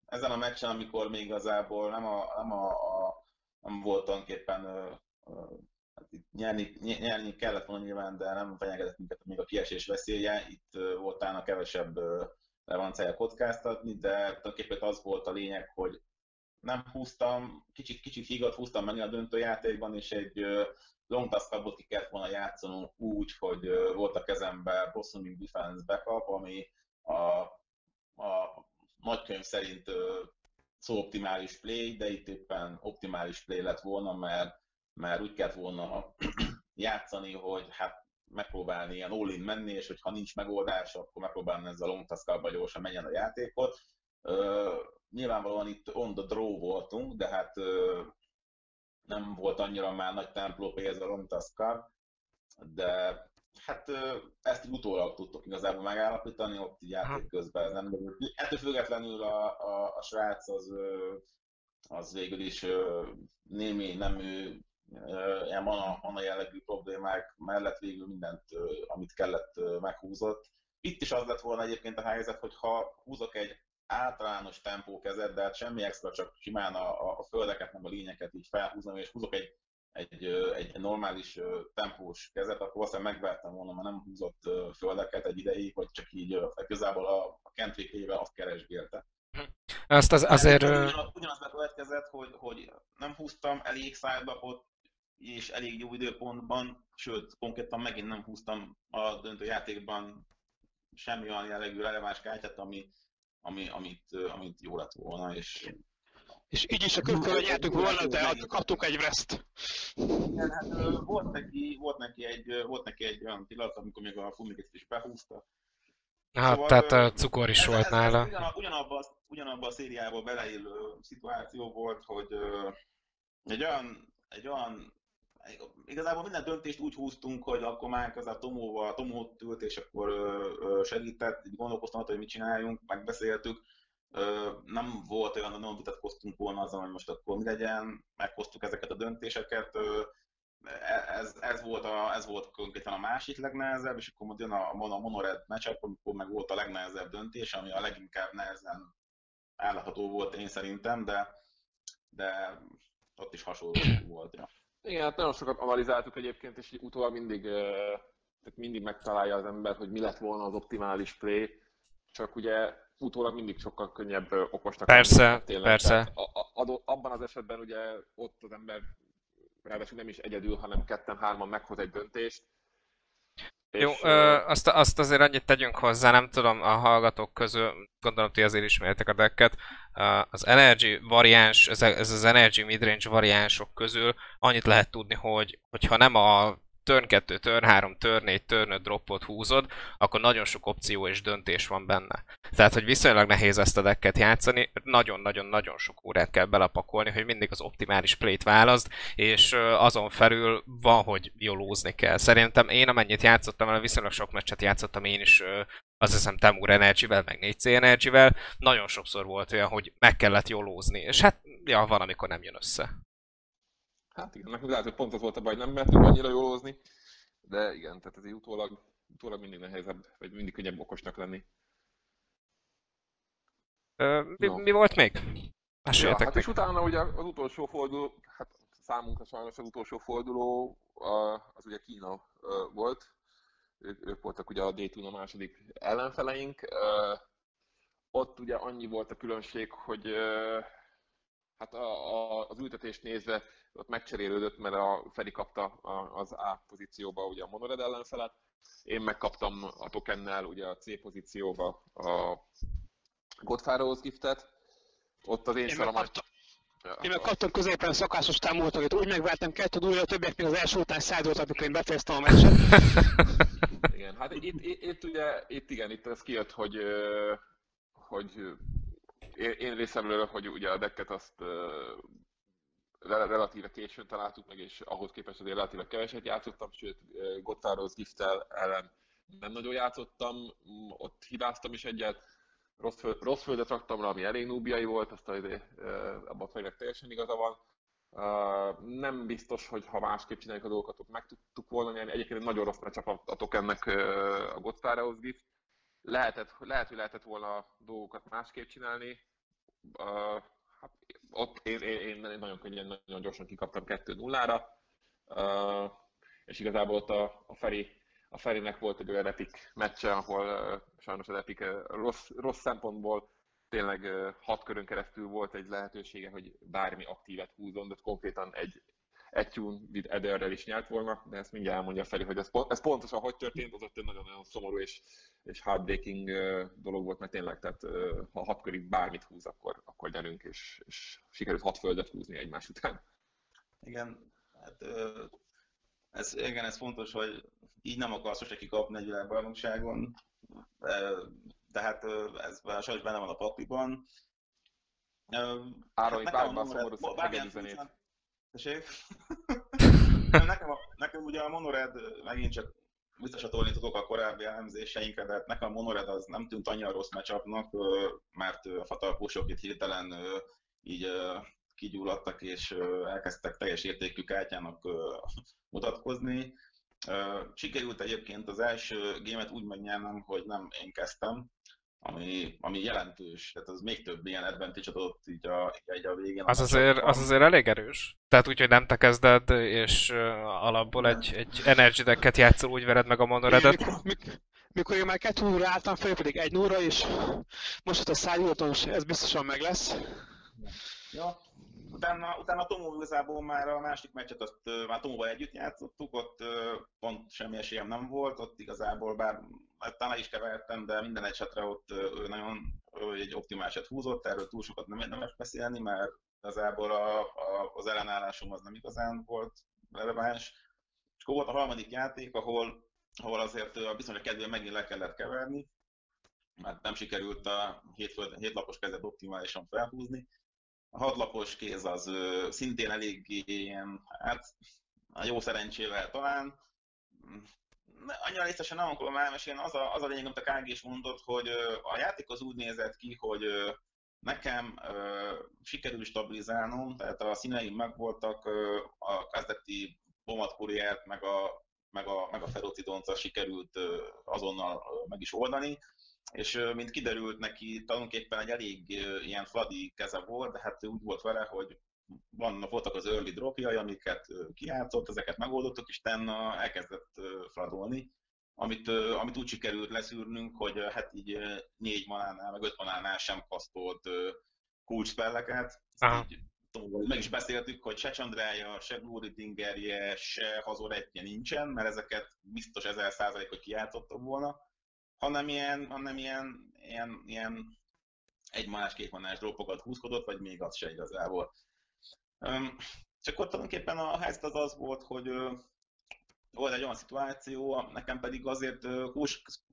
[SPEAKER 4] Ezen a meccsen, amikor még igazából nem, a, nem, a, a, nem volt tulajdonképpen hát nyerni, nyerni kellett volna nyilván, de nem fenyegetett minket még a kiesés veszélye. Itt volt a kevesebb levancája kockáztatni, de tulajdonképpen az volt a lényeg, hogy nem húztam, kicsit, kicsit hígat húztam menni a döntőjátékban, és egy long task ki kellett volna játszanunk úgy, hogy volt a kezemben Blossoming Defense backup, ami a, a nagykönyv szerint szó optimális play, de itt éppen optimális play lett volna, mert, mert úgy kellett volna játszani, hogy hát megpróbálni ilyen all menni, és hogyha nincs megoldás, akkor megpróbálni ezzel a long task gyorsan menjen a játékot. Uh, nyilvánvalóan itt on the draw voltunk, de hát uh, nem volt annyira már nagy templópé ez a long task de hát ezt így utólag tudtok igazából megállapítani, ott így játék közben ez nem derült. Ettől függetlenül a, a, a srác az, az végül is némi nemű ilyen mana, mana jellegű problémák mellett végül mindent, amit kellett, meghúzott. Itt is az lett volna egyébként a helyzet, hogy ha húzok egy általános tempókezet, de hát semmi extra, csak simán a, a földeket, nem a lényeket így felhúzom, és húzok egy, egy, egy normális tempós kezet, akkor valószínűleg megvertem volna, mert nem húzott földeket egy ideig, vagy csak így igazából a, a kentvékével azt keresgélte.
[SPEAKER 2] Azt az, azért...
[SPEAKER 4] Ugyanaz, ugyanaz bekövetkezett, hogy, hogy nem húztam elég szájlapot, és elég jó időpontban, sőt, konkrétan megint nem húztam a döntő játékban semmi olyan jellegű releváns kártyát, ami, ami, amit, amit jó lett volna, és
[SPEAKER 3] és így is a körkörön nyertük volna, de kaptunk egy vreszt.
[SPEAKER 4] Igen, hát volt neki, volt neki egy, volt neki egy olyan pillanat, amikor még a Fumigit is behúzta.
[SPEAKER 2] Hát, szóval, tehát a cukor is
[SPEAKER 4] ez,
[SPEAKER 2] volt
[SPEAKER 4] ez,
[SPEAKER 2] nála.
[SPEAKER 4] Ez ugyanabban ugyanabba, ugyanabba a szériába beleillő szituáció volt, hogy egy olyan, egy olyan igazából minden döntést úgy húztunk, hogy akkor már a Tomóval, Tomó ült, és akkor segített, így gondolkoztam hogy mit csináljunk, megbeszéltük. Nem volt olyan, nem vitatkoztunk volna azon, hogy most akkor mi legyen, meghoztuk ezeket a döntéseket. E, ez, ez, volt, a, ez volt konkrétan a másik legnehezebb, és akkor jön a, a Monored matchup, amikor meg volt a legnehezebb döntés, ami a leginkább nehezen állható volt én szerintem, de, de ott is hasonló volt. Ja.
[SPEAKER 1] Igen, hát nagyon sokat analizáltuk egyébként, és utólag mindig, tehát mindig megtalálja az ember, hogy mi lett volna az optimális play, csak ugye utólag mindig sokkal könnyebb okosnak
[SPEAKER 2] Persze, tényleg. persze.
[SPEAKER 1] A, a, abban az esetben ugye ott az ember ráadásul nem is egyedül, hanem ketten-hárman meghoz egy döntést,
[SPEAKER 2] jó, és, ö, azt, azt azért annyit tegyünk hozzá, nem tudom, a hallgatók közül, gondolom ti azért ismertek a decket, az Energy variáns, ez, ez az Energy midrange variánsok közül annyit lehet tudni, hogy hogyha nem a turn 2, turn 3, turn 4, turn 5 dropot húzod, akkor nagyon sok opció és döntés van benne. Tehát, hogy viszonylag nehéz ezt a decket játszani, nagyon-nagyon-nagyon sok órát kell belapakolni, hogy mindig az optimális play-t válaszd, és azon felül van, hogy jolózni kell. Szerintem én amennyit játszottam, mert viszonylag sok meccset játszottam én is az hiszem Temur Energy-vel, meg 4C Energy-vel, nagyon sokszor volt olyan, hogy meg kellett jolózni, és hát ja, van, amikor nem jön össze.
[SPEAKER 1] Hát igen, nekünk lehet, hogy pont az volt a baj, nem mertünk annyira jólózni, de igen, tehát ez utólag, utólag mindig nehezebb, vagy mindig könnyebb okosnak lenni.
[SPEAKER 2] Ö, mi, no. mi volt még? Meséljetek
[SPEAKER 1] ja, hát és
[SPEAKER 2] meg.
[SPEAKER 1] utána ugye az utolsó forduló, hát számunkra sajnos az utolsó forduló az ugye Kína volt. Ők, ők voltak ugye a Daytona második ellenfeleink. Ott ugye annyi volt a különbség, hogy hát a, a, az ültetést nézve ott megcserélődött, mert a Feri kapta az A pozícióba ugye a Monored ellenfelet, én megkaptam a tokennel ugye a C pozícióba a Godfaro's giftet, ott az én, én
[SPEAKER 3] sorom... Én meg kaptam középen szokásos támogatókat, úgy megváltam kettő dúlja, a többiek még az első után szállított, amikor én befejeztem a meccset.
[SPEAKER 1] igen, hát itt, itt, itt, ugye, itt igen, itt ez kijött, hogy, hogy én, én részemről, hogy ugye a decket azt relatíve későn találtuk meg, és ahhoz képest azért relatíve keveset játszottam, sőt Gottaros Giftel ellen nem nagyon játszottam, ott hibáztam is egyet, rossz, föld, rossz földet raktam rá, ami elég núbiai volt, azt abban a teljesen igaza van. Nem biztos, hogy ha másképp csináljuk a dolgokat, ott meg tudtuk volna nyerni. Egyébként nagyon rossz meccsap a Tokennek a Godfaro's Gift. Lehetett, lehet, hogy lehetett volna dolgokat másképp csinálni. Uh, ott én, én, én, nagyon könnyen, nagyon gyorsan kikaptam 2-0-ra. Uh, és igazából ott a, a Feri a Ferinek volt egy olyan Epic meccse, ahol uh, sajnos az Epic uh, rossz, rossz szempontból tényleg uh, hat körön keresztül volt egy lehetősége, hogy bármi aktívet húzzon, de konkrétan egy egy tune with Ederrel is nyert volna, de ezt mindjárt elmondja Feri, hogy ez, ez pontosan hogy történt, az ott egy nagyon-nagyon szomorú és, és heartbreaking dolog volt, mert tényleg, tehát ha hat körig bármit húz, akkor, akkor gyerünk, és, és sikerült hat földet húzni egymás után.
[SPEAKER 4] Igen, hát ez, igen, ez fontos, hogy így nem akarsz sose kikapni egy világbajnokságon, de hát ez sajnos benne van a pakliban.
[SPEAKER 1] Áron, hát már szomorú zenét.
[SPEAKER 4] Tessék? nekem, a, nekem ugye a Monored megint csak visszasatolni tudok a korábbi elemzéseinkre, de hát nekem Monored az nem tűnt annyira rossz meccsapnak, mert a fatalpósok itt hirtelen így kigyulladtak és elkezdtek teljes értékű kártyának mutatkozni. Sikerült egyébként az első gémet úgy megnyernem, hogy nem én kezdtem, ami, ami jelentős, tehát az még több ilyen advantage adott így a, így a végén.
[SPEAKER 2] Az azért, az azért elég erős. Tehát úgy, hogy nem te kezded, és uh, alapból egy, egy energy decket játszol, úgy vered meg a monoredet.
[SPEAKER 3] Mikor, mikor, mikor én már kettő óra álltam fel, pedig egy óra, és most ott a szájúton, ez biztosan meg lesz.
[SPEAKER 4] Ja, utána, utána Tomó igazából már a másik meccset, azt már Tomóval együtt játszottuk, ott pont semmi esélyem nem volt, ott igazából bár hát talán is kevertem, de minden esetre ott ő nagyon ő egy optimálisat húzott, erről túl sokat nem érdemes beszélni, mert igazából a, a, az ellenállásom az nem igazán volt releváns. És akkor volt a harmadik játék, ahol, ahol azért a bizonyos kedvéért megint le kellett keverni, mert nem sikerült a hétlapos kezet optimálisan felhúzni, hadlapos kéz az ö, szintén eléggé ilyen, hát a jó szerencsével talán. Annyira részesen nem akarom elmesélni, az a, az a lényeg, amit a KG is mondott, hogy ö, a játék az úgy nézett ki, hogy ö, nekem ö, sikerül stabilizálnom, tehát a színeim megvoltak, ö, a kezdeti bomat meg a, meg a, meg a ferocidonca sikerült ö, azonnal meg is oldani és mint kiderült neki, tulajdonképpen egy elég ilyen fladi keze volt, de hát úgy volt vele, hogy vannak, voltak az early dropjai, amiket kiátszott, ezeket megoldottuk, és utána elkezdett fladolni, amit, amit úgy sikerült leszűrnünk, hogy hát így négy manánál, meg öt manánál sem kasztolt kulcspelleket. meg is beszéltük, hogy se Csandrája, se Glory Dingerje, se Hazoretje nincsen, mert ezeket biztos ezer hogy kijátszottam volna hanem ilyen, hanem ilyen, ilyen, ilyen egy manás, két manás dropokat húzkodott, vagy még az se igazából. Csak ott tulajdonképpen a helyzet az az volt, hogy volt egy olyan szituáció, nekem pedig azért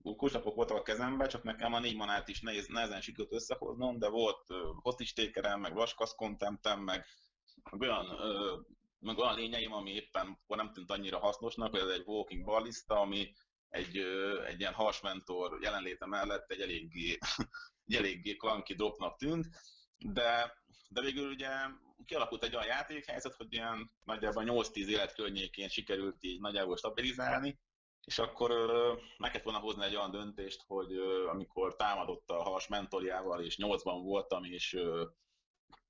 [SPEAKER 4] kulcslapok voltak a kezemben, csak nekem a négy manát is nehéz, nehezen sikerült összehoznom, de volt hostage meg vaskasz contentem, meg olyan, meg olyan lényeim, ami éppen nem tűnt annyira hasznosnak, hogy ez egy walking ballista, ami egy, egy ilyen hasmentor jelenléte mellett egy eléggé, egy eléggé klanki dropnak tűnt, de, de végül ugye kialakult egy olyan játékhelyzet, hogy ilyen nagyjából 8-10 élet környékén sikerült így nagyjából stabilizálni, és akkor meg kellett volna hozni egy olyan döntést, hogy amikor támadott a has mentorjával, és 8-ban voltam, és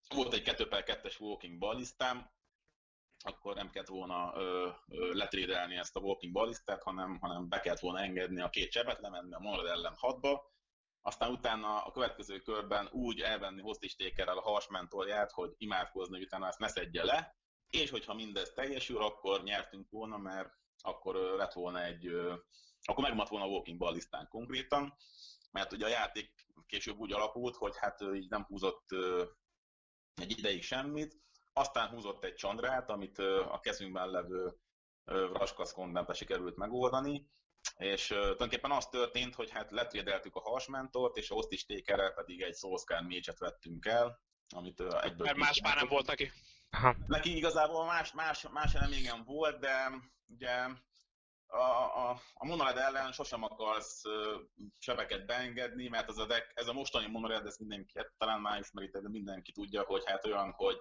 [SPEAKER 4] volt egy 2 per 2-es walking ballisztám, akkor nem kellett volna ö, ö, letrédelni ezt a walking ballisztát, hanem, hanem be kellett volna engedni a két csebet, lemenni a Monrad ellen hatba, aztán utána a következő körben úgy elvenni hostistékerrel a harsmentolját, hogy imádkozni, hogy utána ezt ne szedje le, és hogyha mindez teljesül, akkor nyertünk volna, mert akkor lett volna egy, akkor megmaradt volna a walking ballisztán konkrétan, mert ugye a játék később úgy alapult, hogy hát így nem húzott egy ideig semmit, aztán húzott egy csandrát, amit a kezünkben levő Raskasz sikerült megoldani, és tulajdonképpen az történt, hogy hát letvédeltük a hasmentort, és a Tékerrel pedig egy Soulscan mécset vettünk el, amit egyből...
[SPEAKER 3] Mert más már nem volt neki.
[SPEAKER 4] Aha. Neki igazából más, más, más eleményem volt, de ugye a, a, a Monored ellen sosem akarsz sebeket beengedni, mert az a deck, ez a mostani Monored, ez mindenki, hát talán már ismeritek, de mindenki tudja, hogy hát olyan, hogy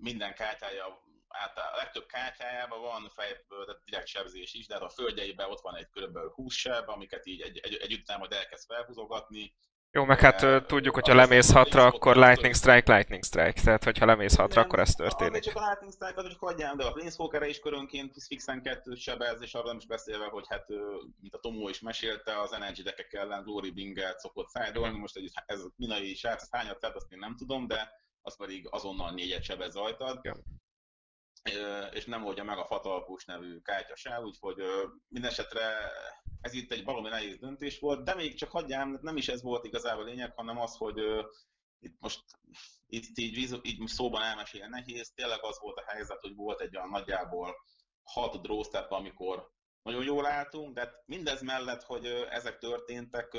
[SPEAKER 4] minden kártyája hát a legtöbb kártyájában van fejből, tehát direkt sebzés is, de hát a földjeiben ott van egy kb. 20 seb, amiket így egy, egy, együtt majd elkezd felhúzogatni.
[SPEAKER 2] Jó, meg hát uh, tudjuk, hogyha lemész hatra, akkor Lightning Strike, Lightning Strike. Tehát, hogyha lemész hatra, akkor ez történik.
[SPEAKER 4] Csak a Lightning Strike az, hogy hagyján, de a Planeswalker-re is körönként fixen kettőt sebez, és arra nem is beszélve, hogy hát, mint a Tomó is mesélte, az Energy deckek ellen Glory Binget szokott szájdolni. Most egy, ez minai srác, hányat tett, azt én nem tudom, de az pedig azonnal négyet sebez rajtad. Ja és nem oldja meg a Fatalpus nevű kártya se, úgyhogy mindesetre ez itt egy valami nehéz döntés volt, de még csak hagyjám, nem is ez volt igazából a lényeg, hanem az, hogy itt most itt így, így szóban elmesélni nehéz, tényleg az volt a helyzet, hogy volt egy olyan nagyjából hat draw step, amikor nagyon jól álltunk, de mindez mellett, hogy ezek történtek,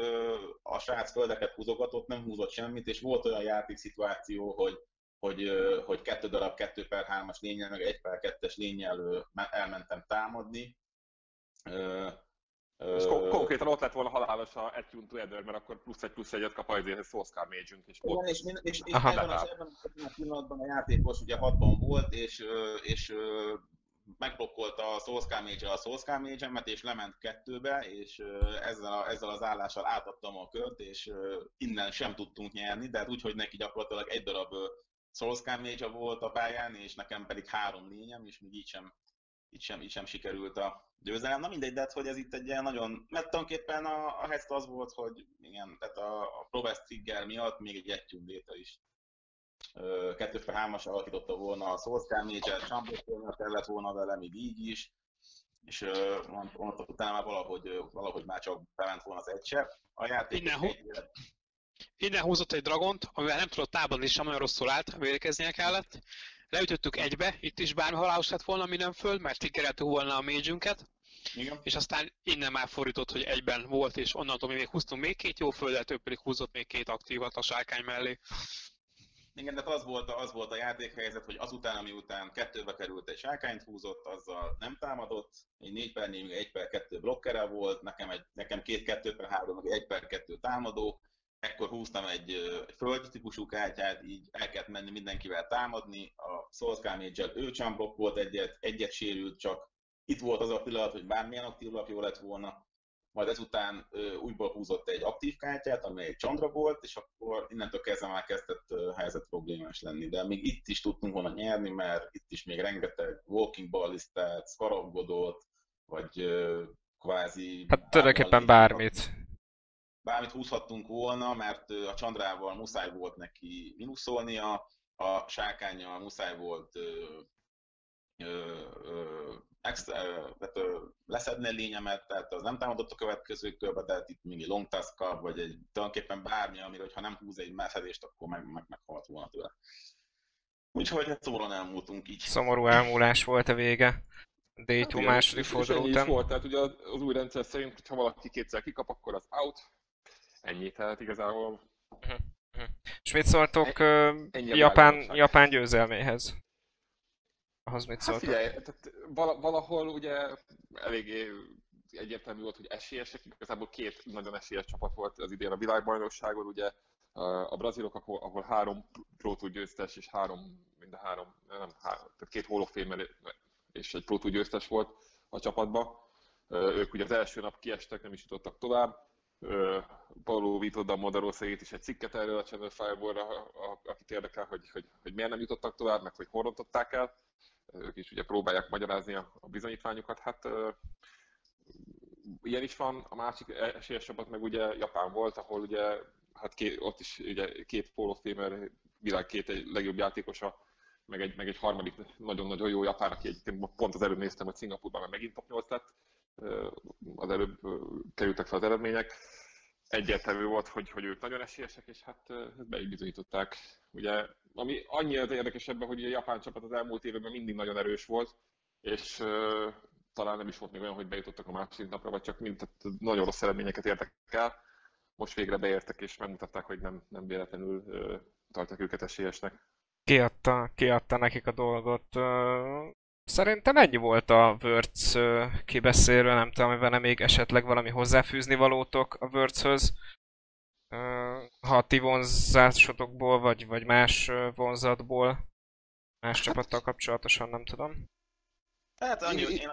[SPEAKER 4] a srác földeket húzogatott, nem húzott semmit, és volt olyan játékszituáció, hogy hogy, hogy kettő darab 2 per 3-as lényel, meg egy per 2-es lényel elmentem támadni.
[SPEAKER 1] És kon- konkrétan ott lett volna halálos a Attune Together, mert akkor plusz egy plusz egyet kap azért, hogy Soulscar mage és,
[SPEAKER 4] Igen, és, és, és ebben, az, ebben a pillanatban a játékos ugye hatban volt, és, és megblokkolta a Soulscar mage a Soulscar mage és lement kettőbe, és ezzel, a, ezzel az állással átadtam a kört, és innen sem tudtunk nyerni, de hát úgy, hogy neki gyakorlatilag egy darab Soulscan mage volt a pályán, és nekem pedig három lényem, és még így sem, így sem, így sem sikerült a győzelem. Na mindegy, de hát, hogy ez itt egy ilyen nagyon... Mert tulajdonképpen a, a helyzet az volt, hogy igen, tehát a, a Provest miatt még egy Data is. Kettő per hármas alakította volna a Soulscan Mage-et, Chamberlain kellett volna vele, még így is, és onnantól utána valahogy, valahogy már csak bement volna az egy A játék
[SPEAKER 3] Innen, egy, Innen húzott egy dragont, amivel nem tudott támadni, sem olyan rosszul állt, védekeznie kellett. Leütöttük egybe, itt is bármi halálos lett volna minden föld, mert tiggereltük volna a mage
[SPEAKER 4] igen.
[SPEAKER 3] És aztán innen már fordított, hogy egyben volt, és onnantól mi még húztunk még két jó földet, ő pedig húzott még két aktívat a sárkány mellé.
[SPEAKER 4] Igen, de az volt, az volt a játékhelyzet, hogy azután, ami után kettőbe került egy sárkányt húzott, azzal nem támadott, egy 4 per 4, 1 per 2 blokkere volt, nekem, egy, nekem két 2 per 3, meg 1 per 2 támadó, ekkor húztam egy, egy földi típusú kártyát, így el kellett menni mindenkivel támadni, a Soulscar mage ő sem volt egyet, egyet sérült, csak itt volt az a pillanat, hogy bármilyen aktív lap jó lett volna, majd ezután újból húzott egy aktív kártyát, ami egy csandra volt, és akkor innentől kezdve már kezdett helyzet problémás lenni. De még itt is tudtunk volna nyerni, mert itt is még rengeteg walking ballistát, skarabgodot, vagy kvázi...
[SPEAKER 2] Hát tulajdonképpen bármit
[SPEAKER 4] bármit húzhattunk volna, mert a Csandrával muszáj volt neki minuszolnia, a sárkányjal muszáj volt ö, ö, ö, extra, tehát, ö, leszedni a lényemet, tehát az nem támadott a következő körbe, de hát itt egy long task vagy egy tulajdonképpen bármi, amire, ha nem húz egy messzedést, akkor meg, meg meghalt volna tőle. Úgyhogy hát szomorúan elmúltunk így.
[SPEAKER 2] Szomorú elmúlás volt a vége. D2 hát második forduló után.
[SPEAKER 1] volt, tehát ugye az, az új rendszer szerint, hogyha valaki kétszer kikap, akkor az out, Ennyi, tehát igazából... Uh-huh.
[SPEAKER 2] És mit szóltok uh, Japán, Japán győzelméhez? Ahhoz mit szóltok?
[SPEAKER 1] Hát figyelj, tehát valahol ugye eléggé egyértelmű volt, hogy esélyesek, igazából két nagyon esélyes csapat volt az idén a világbajnokságon, ugye a brazilok, ahol, ahol három Pro Tour győztes és három, mind a három, nem három, tehát két Hall of Fame és egy Pro Tour győztes volt a csapatban. Ők ugye az első nap kiestek, nem is jutottak tovább, Paulo Vito da Moderosa is egy cikket erről a Channel Fireball-ra, akit érdekel, hogy, hogy, hogy miért nem jutottak tovább, meg hogy hol el. Ők is ugye próbálják magyarázni a, bizonyítványukat. Hát ilyen is van, a másik esélyes csapat meg ugye Japán volt, ahol ugye hát két, ott is ugye két Paul of Famer, világ két egy legjobb játékosa, meg egy, meg egy harmadik nagyon-nagyon jó japán, aki egyébként pont az előbb néztem, hogy Szingapurban már megint top 8 lett, az előbb kerültek fel az eredmények. Egyértelmű volt, hogy, hogy ők nagyon esélyesek, és hát ezt be is bizonyították. Ugye, ami annyi az érdekesebb, hogy a japán csapat az elmúlt években mindig nagyon erős volt, és uh, talán nem is volt még olyan, hogy bejutottak a másik napra, vagy csak mind, tehát nagyon rossz eredményeket értek el. Most végre beértek, és megmutatták, hogy nem, nem véletlenül uh, tartják őket esélyesnek.
[SPEAKER 2] Kiadta, kiadta nekik a dolgot. Szerintem ennyi volt a Words kibeszélő, nem tudom, hogy van még esetleg valami hozzáfűzni valótok a Words-höz. Ha a ti vonzásotokból, vagy, vagy más vonzatból, más hát, csapattal kapcsolatosan, nem tudom.
[SPEAKER 4] Hát annyi, én,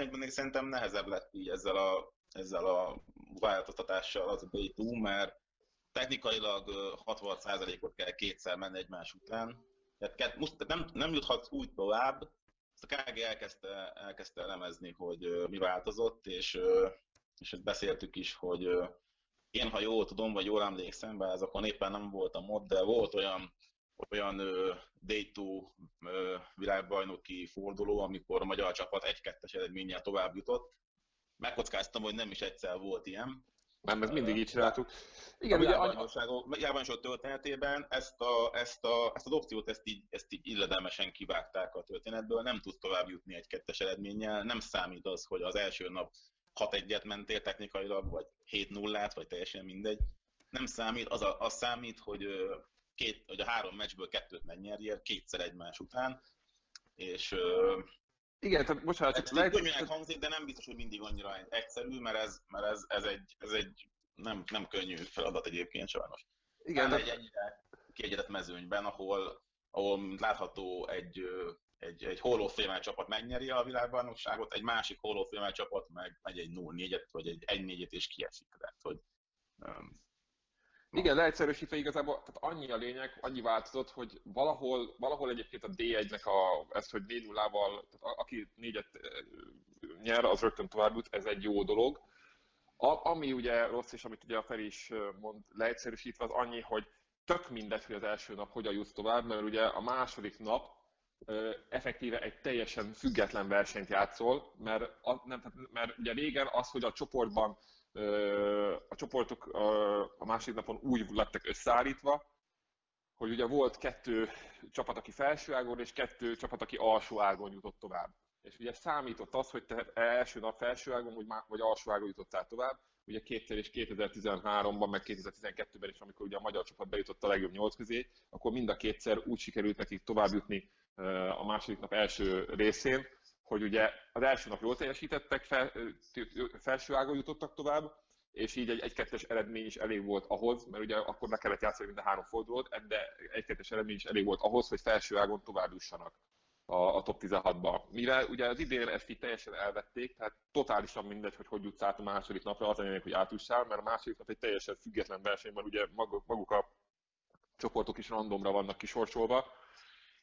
[SPEAKER 4] én, én szerintem nehezebb lett így ezzel a, ezzel a változtatással az a B2, mert technikailag 66%-ot kell kétszer menni egymás után. Tehát nem, nem juthatsz úgy tovább, a KG elkezdte, elkezdte elemezni, hogy mi változott, és, és ezt beszéltük is, hogy én, ha jól tudom, vagy jól emlékszem, bár azokon éppen nem voltam ott, de volt olyan, olyan Day2 világbajnoki forduló, amikor a magyar csapat egy-kettes eredménnyel tovább jutott. Megkockáztam, hogy nem is egyszer volt ilyen,
[SPEAKER 1] nem, ez mindig így csináltuk.
[SPEAKER 4] Igen, ugye a történetében ezt, a, ezt, a, ezt az opciót ezt így, ezt így illedelmesen kivágták a történetből, nem tudsz tovább jutni egy kettes eredménnyel, nem számít az, hogy az első nap 6-1-et mentél technikailag, vagy 7-0-át, vagy teljesen mindegy. Nem számít, az, a, az számít, hogy, két, hogy a három meccsből kettőt megnyerjél kétszer egymás után, és
[SPEAKER 1] igen, tehát bocsánat,
[SPEAKER 4] csak lehet... Könnyűnek hangzik, de nem biztos, hogy mindig annyira egyszerű, mert ez, mert ez, ez egy, ez egy nem, nem könnyű feladat egyébként sajnos. Igen, de... egy ennyire kiegyedett mezőnyben, ahol, ahol látható egy, egy, egy Fame csapat megnyeri a világbajnokságot, egy másik Fame csapat meg megy egy 0-4-et, vagy egy 1-4-et és kiesik. Tehát, hogy um,
[SPEAKER 1] igen, leegyszerűsítve igazából tehát annyi a lényeg, annyi változott, hogy valahol, valahol egyébként a D1-nek a, ez, hogy 4 0 ával tehát aki négyet nyer, az rögtön tovább jut, ez egy jó dolog. A, ami ugye rossz, és amit ugye a Feri is mond leegyszerűsítve, az annyi, hogy tök mindegy, hogy az első nap hogyan jutsz tovább, mert ugye a második nap effektíve egy teljesen független versenyt játszol, mert, a, nem, mert ugye régen az, hogy a csoportban a csoportok a második napon úgy lettek összeállítva, hogy ugye volt kettő csapat, aki felső ágon, és kettő csapat, aki alsó ágon jutott tovább. És ugye számított az, hogy te első nap felső ágon, vagy, vagy alsó ágon jutottál tovább. Ugye kétszer és 2013-ban, meg 2012-ben is, amikor ugye a magyar csapat bejutott a legjobb nyolc közé, akkor mind a kétszer úgy sikerült nekik tovább a második nap első részén, hogy ugye az első nap jól teljesítettek, fel, felső ágon jutottak tovább, és így egy, egy kettes eredmény is elég volt ahhoz, mert ugye akkor le kellett játszani mind a három fordulót, de egy kettes eredmény is elég volt ahhoz, hogy felső ágon tovább jussanak a, a top 16-ba. Mivel ugye az idén ezt így teljesen elvették, tehát totálisan mindegy, hogy hogy jutsz át a második napra, az a hogy átjussál, mert a második nap egy teljesen független verseny, mert ugye maguk, maguk a csoportok is randomra vannak kisorsolva,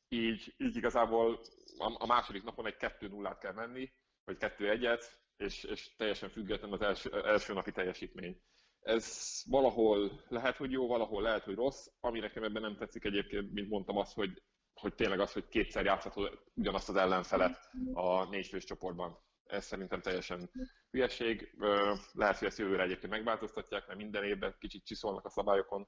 [SPEAKER 1] így, így igazából a, a második napon egy 2-0-át kell menni, vagy 2-1-et, és, és teljesen független az első, első napi teljesítmény. Ez valahol lehet, hogy jó, valahol lehet, hogy rossz. Ami nekem ebben nem tetszik egyébként, mint mondtam, az, hogy, hogy tényleg az, hogy kétszer játszhatod ugyanazt az ellenfelet a négyfős csoportban. Ez szerintem teljesen hülyeség. Lehet, hogy ezt jövőre egyébként megváltoztatják, mert minden évben kicsit csiszolnak a szabályokon,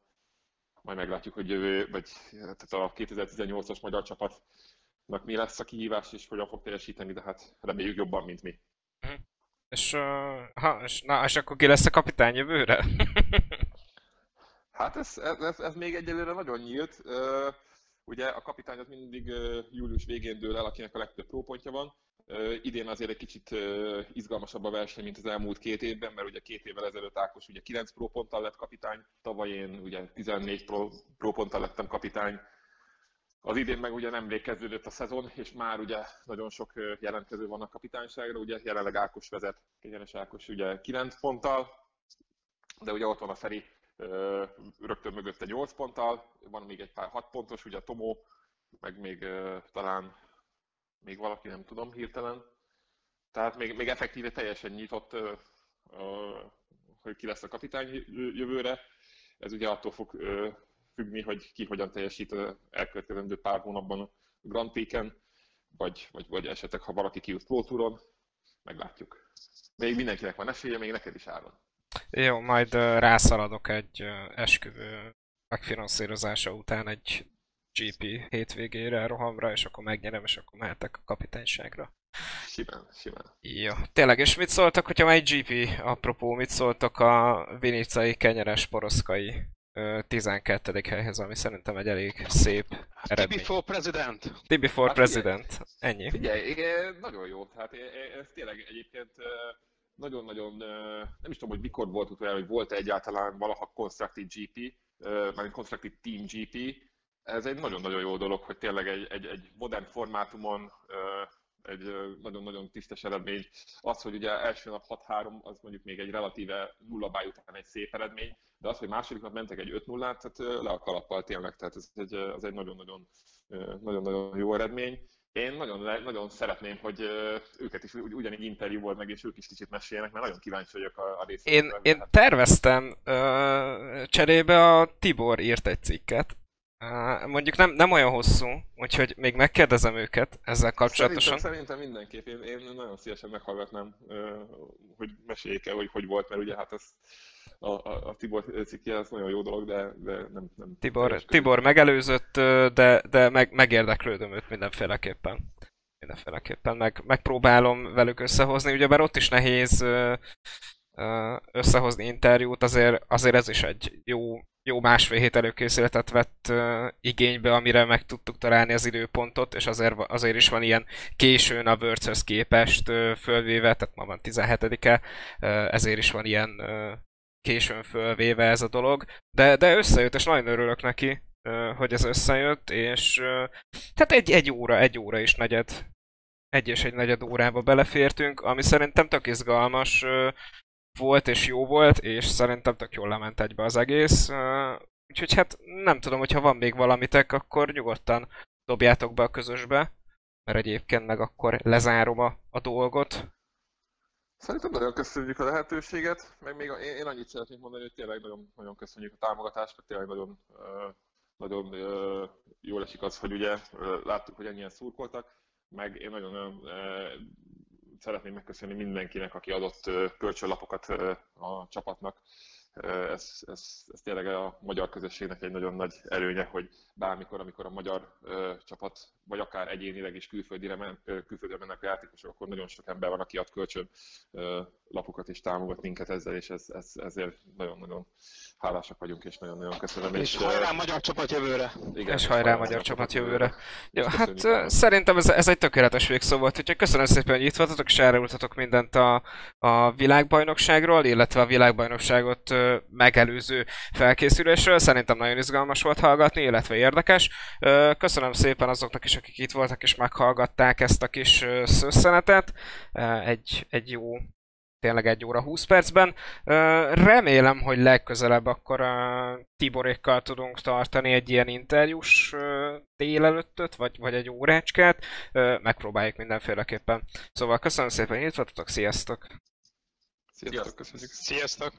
[SPEAKER 1] majd meglátjuk, hogy jövő, vagy tehát a 2018-as magyar csapatnak mi lesz a kihívás, és hogyan fog teljesíteni, de hát reméljük jobban, mint mi.
[SPEAKER 2] Mhm. És, uh, ha, és, na, és akkor ki lesz a kapitány jövőre?
[SPEAKER 1] hát ez, ez, ez, ez még egyelőre nagyon nyílt. Uh, ugye a kapitány az mindig uh, július végén dől el, akinek a legtöbb própontja van. Idén azért egy kicsit izgalmasabb a verseny, mint az elmúlt két évben, mert ugye két évvel ezelőtt Ákos ugye 9 próponttal lett kapitány, tavaly én ugye 14 próponttal lettem kapitány, az idén meg ugye nemrég kezdődött a szezon, és már ugye nagyon sok jelentkező van a kapitányságra, ugye jelenleg Ákos vezet, Kényenes Ákos ugye 9 ponttal, de ugye ott van a Feri rögtön mögötte 8 ponttal, van még egy pár 6 pontos, ugye a Tomó, meg még talán még valaki, nem tudom hirtelen. Tehát még, még effektíve teljesen nyitott, hogy ki lesz a kapitány jövőre. Ez ugye attól fog függni, hogy ki hogyan teljesít elkövetkezendő pár hónapban a Grand Prix-en, vagy, vagy, vagy esetleg, ha valaki kijut Pro Touron, meglátjuk. Még mindenkinek van esélye, még neked is áron.
[SPEAKER 2] Jó, majd rászaladok egy esküvő megfinanszírozása után egy GP hétvégére rohamra, és akkor megnyerem, és akkor mehetek a kapitányságra.
[SPEAKER 1] Simán, simán.
[SPEAKER 2] Jó, tényleg, és mit szóltak, hogyha már egy GP, apropó, mit szóltak a vinicai kenyeres poroszkai 12. helyhez, ami szerintem egy elég szép eredmény.
[SPEAKER 3] TB for President!
[SPEAKER 2] TB for hát President, figyelj, ennyi.
[SPEAKER 1] Figyelj, nagyon jó, tehát ez tényleg egyébként nagyon-nagyon, nem is tudom, hogy mikor volt utoljára, hogy volt -e egyáltalán valaha Constructed GP, mármint Constructed Team GP. Ez egy nagyon-nagyon jó dolog, hogy tényleg egy, egy, egy modern formátumon egy nagyon-nagyon tisztes eredmény. Az, hogy ugye első nap 6-3, az mondjuk még egy relatíve nullabály után egy szép eredmény, de az, hogy második nap mentek egy 5 0 tehát le a kalappal tényleg, tehát ez egy, az egy nagyon-nagyon, nagyon-nagyon jó eredmény. Én nagyon, nagyon szeretném, hogy őket is ugyanígy interjúból meg, és ők is kicsit meséljenek, mert nagyon kíváncsi vagyok a, a részletekre.
[SPEAKER 2] Én, én terveztem, uh, cserébe a Tibor írt egy cikket, Uh, mondjuk nem, nem olyan hosszú, úgyhogy még megkérdezem őket ezzel kapcsolatosan.
[SPEAKER 1] Szerintem, szerintem mindenképp. Én, én nagyon szívesen meghallgatnám, hogy meséljék el, hogy hogy volt, mert ugye hát ez a, a, a Tibor cikkje az nagyon jó dolog, de, de nem, nem
[SPEAKER 2] Tibor, Tibor megelőzött, de, de meg, megérdeklődöm őt mindenféleképpen. Mindenféleképpen meg, megpróbálom velük összehozni, ugyebár ott is nehéz összehozni interjút, azért, azért ez is egy jó, jó másfél hét előkészületet vett igénybe, amire meg tudtuk találni az időpontot, és azért, azért is van ilyen későn a words képest fölvéve, tehát ma van 17-e, ezért is van ilyen későn fölvéve ez a dolog, de, de összejött, és nagyon örülök neki, hogy ez összejött, és tehát egy, egy óra, egy óra is negyed, egy és egy negyed órába belefértünk, ami szerintem tök izgalmas volt és jó volt, és szerintem tök jól lement egybe az egész. Úgyhogy hát nem tudom, hogyha van még valamitek, akkor nyugodtan dobjátok be a közösbe, mert egyébként meg akkor lezárom a, a dolgot.
[SPEAKER 1] Szerintem nagyon köszönjük a lehetőséget, meg még én, én annyit szeretnék mondani, hogy tényleg nagyon, nagyon köszönjük a támogatást, mert tényleg nagyon, nagyon jól esik az, hogy ugye láttuk, hogy ennyien szurkoltak, meg én nagyon, nagyon szeretném megköszönni mindenkinek, aki adott kölcsönlapokat a csapatnak. Ez, ez, ez tényleg a magyar közösségnek egy nagyon nagy előnye, hogy bármikor, amikor a magyar csapat, vagy akár egyénileg is külföldire, men, ö, külföldire mennek a játékosok, akkor nagyon sok ember van, aki ad kölcsön lapokat és támogat minket ezzel, és ez, ez, ezért nagyon-nagyon hálásak vagyunk, és nagyon-nagyon köszönöm.
[SPEAKER 3] És, és hajrá magyar csapat jövőre!
[SPEAKER 2] Igen, és hajrá magyar csapat jövőre! Jó, hát uh, szerintem ez, ez egy tökéletes végszó volt, úgyhogy köszönöm szépen, hogy itt voltatok, és elrúltatok mindent a, a világbajnokságról, illetve a világbajnokságot megelőző felkészülésről. Szerintem nagyon izgalmas volt hallgatni, illetve érdekes. Köszönöm szépen azoknak is, akik itt voltak és meghallgatták ezt a kis szösszenetet. Egy, egy jó tényleg egy óra 20 percben. Remélem, hogy legközelebb akkor a Tiborékkal tudunk tartani egy ilyen interjús délelőttöt, vagy, vagy egy órácskát. Megpróbáljuk mindenféleképpen. Szóval köszönöm szépen, hogy itt voltatok, sziasztok!
[SPEAKER 1] Sziasztok, köszönjük!
[SPEAKER 3] Sziasztok!